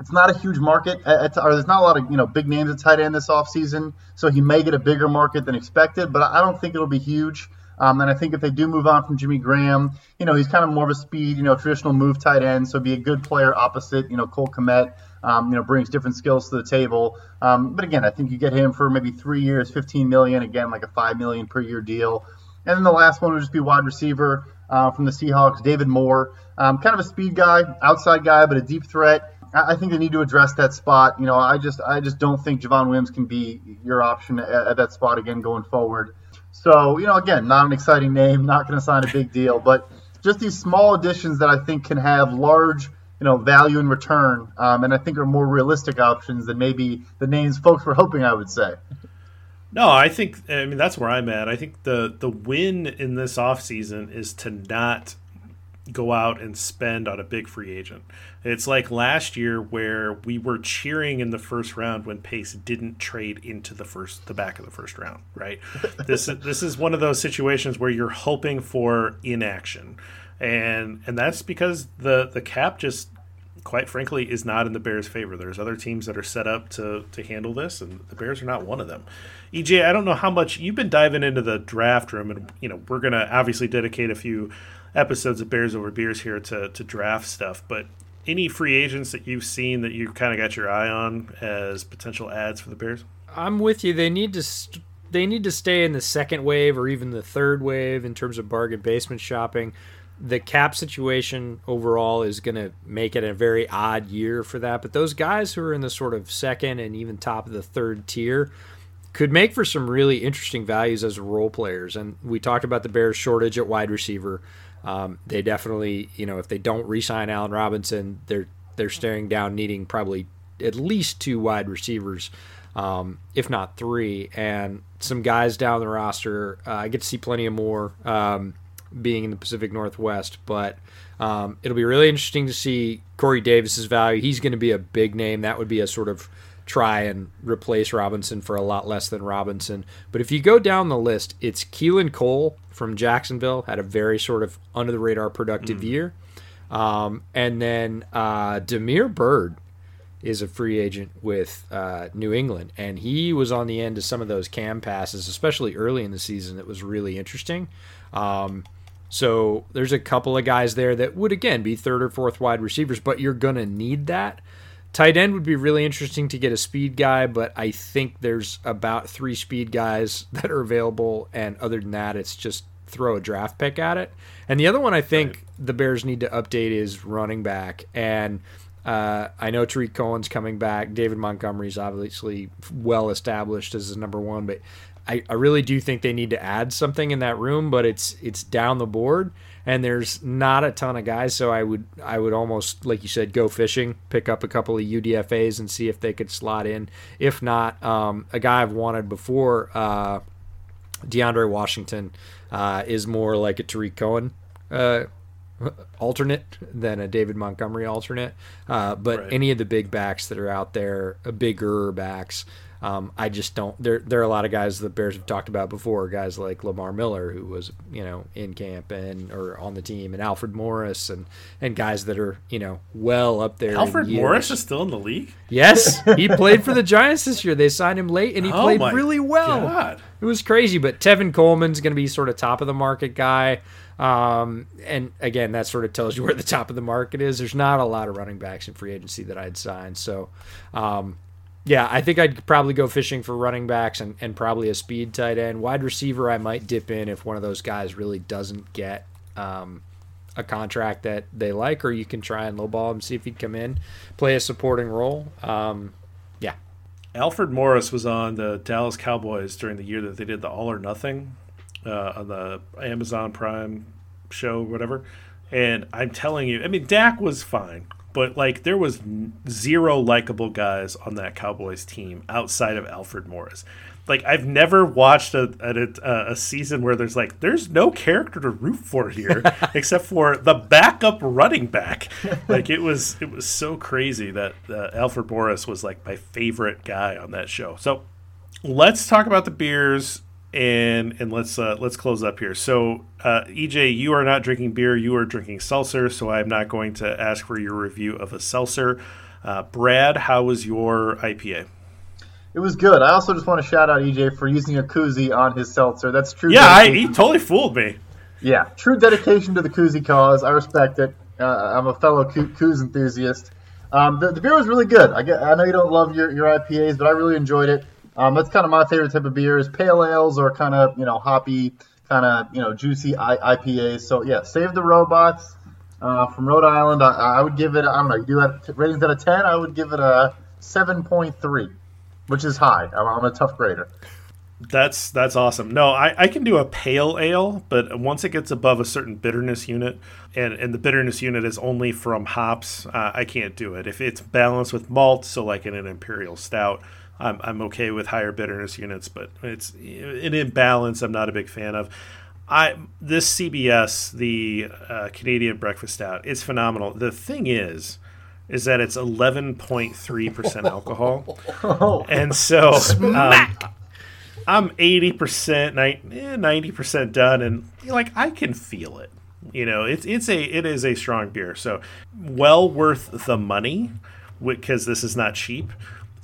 It's not a huge market, at, or there's not a lot of you know big names at tight end this offseason, so he may get a bigger market than expected, but I don't think it'll be huge. Um, and I think if they do move on from Jimmy Graham, you know, he's kind of more of a speed, you know, traditional move tight end, so be a good player opposite, you know, Cole Kmet. Um, you know, brings different skills to the table. Um, but again, I think you get him for maybe three years, 15 million. Again, like a five million per year deal. And then the last one would just be wide receiver uh, from the Seahawks, David Moore. Um, kind of a speed guy, outside guy, but a deep threat. I, I think they need to address that spot. You know, I just I just don't think Javon Wims can be your option at, at that spot again going forward. So, you know, again, not an exciting name, not going to sign a big deal, but just these small additions that I think can have large, you know, value in return, um, and I think are more realistic options than maybe the names folks were hoping I would say. No, I think I mean that's where I'm at. I think the the win in this offseason is to not go out and spend on a big free agent. It's like last year where we were cheering in the first round when Pace didn't trade into the first the back of the first round, right? [laughs] this this is one of those situations where you're hoping for inaction. And and that's because the the cap just quite frankly is not in the Bears' favor. There's other teams that are set up to to handle this and the Bears are not one of them. EJ, I don't know how much you've been diving into the draft room and you know, we're to obviously dedicate a few episodes of Bears Over Beers here to, to draft stuff, but any free agents that you've seen that you kind of got your eye on as potential ads for the Bears? I'm with you. They need to st- they need to stay in the second wave or even the third wave in terms of bargain basement shopping. The cap situation overall is going to make it a very odd year for that. But those guys who are in the sort of second and even top of the third tier could make for some really interesting values as role players. And we talked about the Bears' shortage at wide receiver. Um, they definitely, you know, if they don't re-sign Allen Robinson, they're they're staring down needing probably at least two wide receivers, um, if not three, and some guys down the roster. Uh, I get to see plenty of more um, being in the Pacific Northwest, but um, it'll be really interesting to see Corey Davis's value. He's going to be a big name. That would be a sort of try and replace Robinson for a lot less than Robinson. But if you go down the list, it's Keelan Cole from Jacksonville, had a very sort of under the radar productive mm. year. Um, and then uh, Damiere Byrd is a free agent with uh, New England, and he was on the end of some of those cam passes, especially early in the season. That was really interesting. Um, so there's a couple of guys there that would again be third or fourth wide receivers, but you're gonna need that. Tight end would be really interesting to get a speed guy, but I think there's about three speed guys [laughs] that are available, and other than that, it's just throw a draft pick at it. And the other one I think right. the Bears need to update is running back. And uh, I know Tarik Cohen's coming back. David Montgomery's obviously well established as the number one, but I, I really do think they need to add something in that room. But it's it's down the board and there's not a ton of guys. So I would I would almost like you said go fishing, pick up a couple of UDFA's and see if they could slot in. If not, um, a guy I've wanted before, uh, DeAndre Washington, uh, is more like a Tarik Cohen. Uh, alternate than a David Montgomery alternate, uh, but right. any of the big backs that are out there, bigger backs, um, I just don't. There, there are a lot of guys the Bears have talked about before. Guys like Lamar Miller, who was you know in camp and or on the team, and Alfred Morris, and and guys that are you know well up there. Alfred Morris is still in the league. Yes, he [laughs] played for the Giants this year. They signed him late, and he oh played really well. God. It was crazy. But Tevin Coleman's going to be sort of top of the market guy. Um, and again, that sort of tells you where the top of the market is. There's not a lot of running backs in free agency that I'd sign. So, um, yeah, I think I'd probably go fishing for running backs and, and probably a speed tight end. Wide receiver, I might dip in if one of those guys really doesn't get um, a contract that they like, or you can try and lowball him, see if he'd come in, play a supporting role. Um, yeah. Alfred Morris was on the Dallas Cowboys during the year that they did the All or Nothing uh, on the Amazon Prime show, whatever. And I'm telling you, I mean, Dak was fine but like there was zero likable guys on that Cowboys team outside of Alfred Morris. Like I've never watched a, a, a season where there's like there's no character to root for here [laughs] except for the backup running back. Like it was it was so crazy that uh, Alfred Morris was like my favorite guy on that show. So let's talk about the beers and and let's uh, let's close up here. So, uh, EJ, you are not drinking beer; you are drinking seltzer. So, I'm not going to ask for your review of a seltzer. Uh, Brad, how was your IPA? It was good. I also just want to shout out EJ for using a koozie on his seltzer. That's true. Yeah, I, he totally fooled me. Yeah, true dedication to the koozie cause. I respect it. Uh, I'm a fellow koozie enthusiast. Um, the, the, beer was really good. I, get, I know you don't love your, your IPAs, but I really enjoyed it. Um, that's kind of my favorite type of beer is pale ales or kind of you know hoppy, kind of you know juicy I- IPAs. So yeah, save the robots uh, from Rhode Island. I, I, would give it. I don't know. You do that ratings out of ten. I would give it a seven point three, which is high. I'm, I'm a tough grader. That's that's awesome. No, I, I can do a pale ale, but once it gets above a certain bitterness unit, and, and the bitterness unit is only from hops, uh, I can't do it. If it's balanced with malt, so like in an imperial stout, I'm, I'm okay with higher bitterness units, but it's an imbalance I'm not a big fan of. I this CBS the uh, Canadian Breakfast Stout it's phenomenal. The thing is, is that it's 11.3 percent [laughs] alcohol, oh. and so um, I'm 80 percent, 90 percent done, and like I can feel it. You know, it's it's a it is a strong beer, so well worth the money because this is not cheap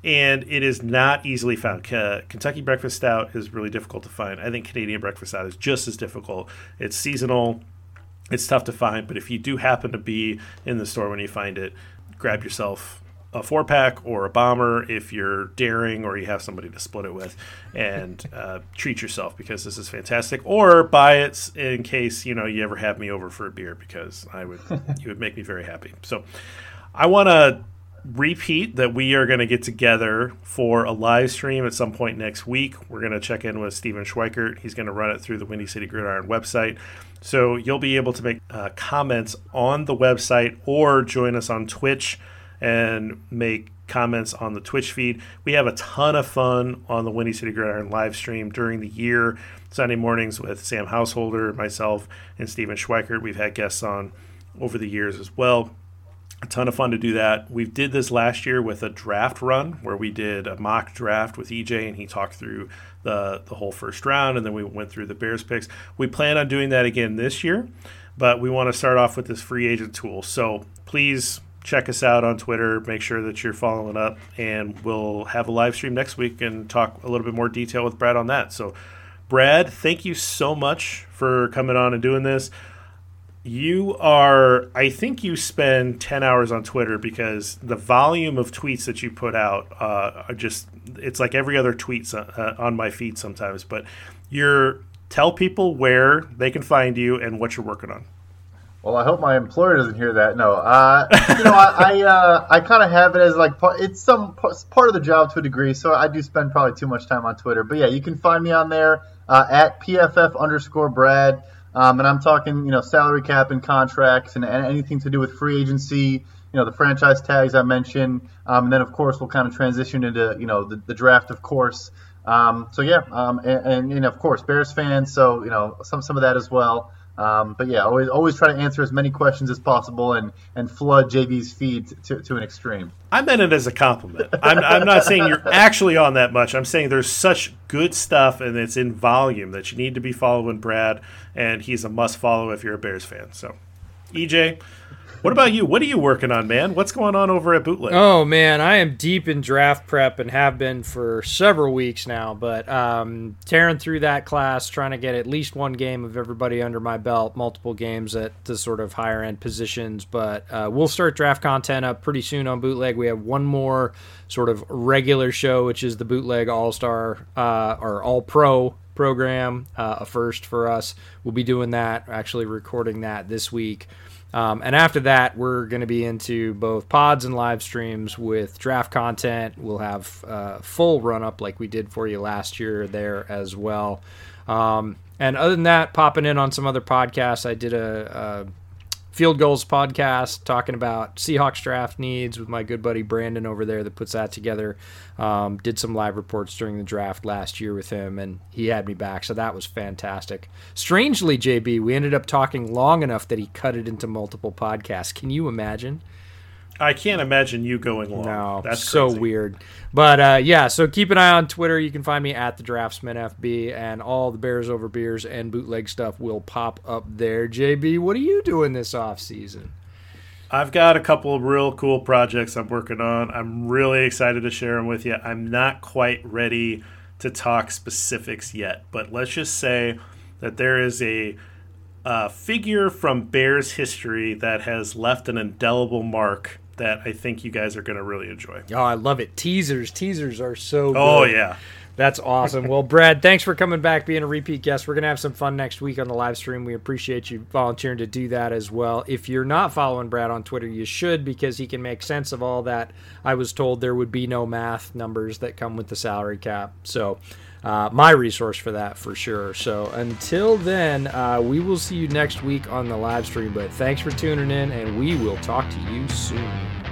and it is not easily found. Kentucky Breakfast Stout is really difficult to find. I think Canadian Breakfast Stout is just as difficult. It's seasonal, it's tough to find, but if you do happen to be in the store when you find it, grab yourself a four pack or a bomber if you're daring or you have somebody to split it with and [laughs] uh, treat yourself because this is fantastic or buy it in case you know you ever have me over for a beer because i would [laughs] you would make me very happy so i want to repeat that we are going to get together for a live stream at some point next week. We're going to check in with Steven Schweikert. He's going to run it through the Windy City Gridiron website. So you'll be able to make uh, comments on the website or join us on Twitch and make comments on the Twitch feed. We have a ton of fun on the Windy City Gridiron live stream during the year, Sunday mornings with Sam Householder, myself, and Steven Schweikert. We've had guests on over the years as well a ton of fun to do that. We did this last year with a draft run where we did a mock draft with EJ and he talked through the the whole first round and then we went through the Bears picks. We plan on doing that again this year, but we want to start off with this free agent tool. So please check us out on Twitter. Make sure that you're following up, and we'll have a live stream next week and talk a little bit more detail with Brad on that. So, Brad, thank you so much for coming on and doing this you are i think you spend 10 hours on twitter because the volume of tweets that you put out uh, are just it's like every other tweet uh, on my feed sometimes but you're tell people where they can find you and what you're working on. Well i hope my employer doesn't hear that. No uh, you know i I, uh, I kind of have it as like it's some part of the job to a degree so i do spend probably too much time on twitter but yeah you can find me on there uh, at pff underscore brad um, and I'm talking, you know, salary cap and contracts and, and, anything to do with free agency, you know, the franchise tags I mentioned. Um, and then, of course, we'll kind of transition into, you know, the, the draft, of course. Um, so, yeah, um, and, and, and, of course, Bears fans. So, you know, some, some of that as well. Um, but yeah, always always try to answer as many questions as possible and, and flood JB's feed to, to an extreme. I meant it as a compliment. I'm, I'm not saying you're actually on that much. I'm saying there's such good stuff and it's in volume that you need to be following Brad, and he's a must follow if you're a Bears fan. So, EJ, what about you? What are you working on, man? What's going on over at Bootleg? Oh man, I am deep in draft prep and have been for several weeks now. But um, tearing through that class, trying to get at least one game of everybody under my belt, multiple games at the sort of higher end positions. But uh, we'll start draft content up pretty soon on Bootleg. We have one more sort of regular show, which is the Bootleg All Star uh, or All Pro program, uh, a first for us. We'll be doing that, actually recording that this week. Um, and after that, we're going to be into both pods and live streams with draft content. We'll have uh, full run up like we did for you last year there as well. Um, and other than that, popping in on some other podcasts, I did a, a Field Gulls podcast talking about Seahawks draft needs with my good buddy Brandon over there that puts that together. Um, did some live reports during the draft last year with him, and he had me back, so that was fantastic. Strangely, JB, we ended up talking long enough that he cut it into multiple podcasts. Can you imagine? I can't imagine you going long. No, that's so weird. But uh, yeah, so keep an eye on Twitter. You can find me at the Draftsman FB, and all the Bears over beers and bootleg stuff will pop up there. JB, what are you doing this off season? I've got a couple of real cool projects I'm working on. I'm really excited to share them with you. I'm not quite ready to talk specifics yet, but let's just say that there is a, a figure from Bears history that has left an indelible mark that I think you guys are going to really enjoy. Oh, I love it. Teasers. Teasers are so Oh, yeah. That's awesome. well, Brad, thanks for coming back, being a repeat guest. We're going to have some fun next week on the live stream. We appreciate you volunteering to do that as well. If you're not following Brad on Twitter, you should because he can make sense of all that. I was told there would be no math numbers that come with the salary cap. So, uh, my resource for that for sure. So, until then, uh, we will see you next week on the live stream. But thanks for tuning in, and we will talk to you soon.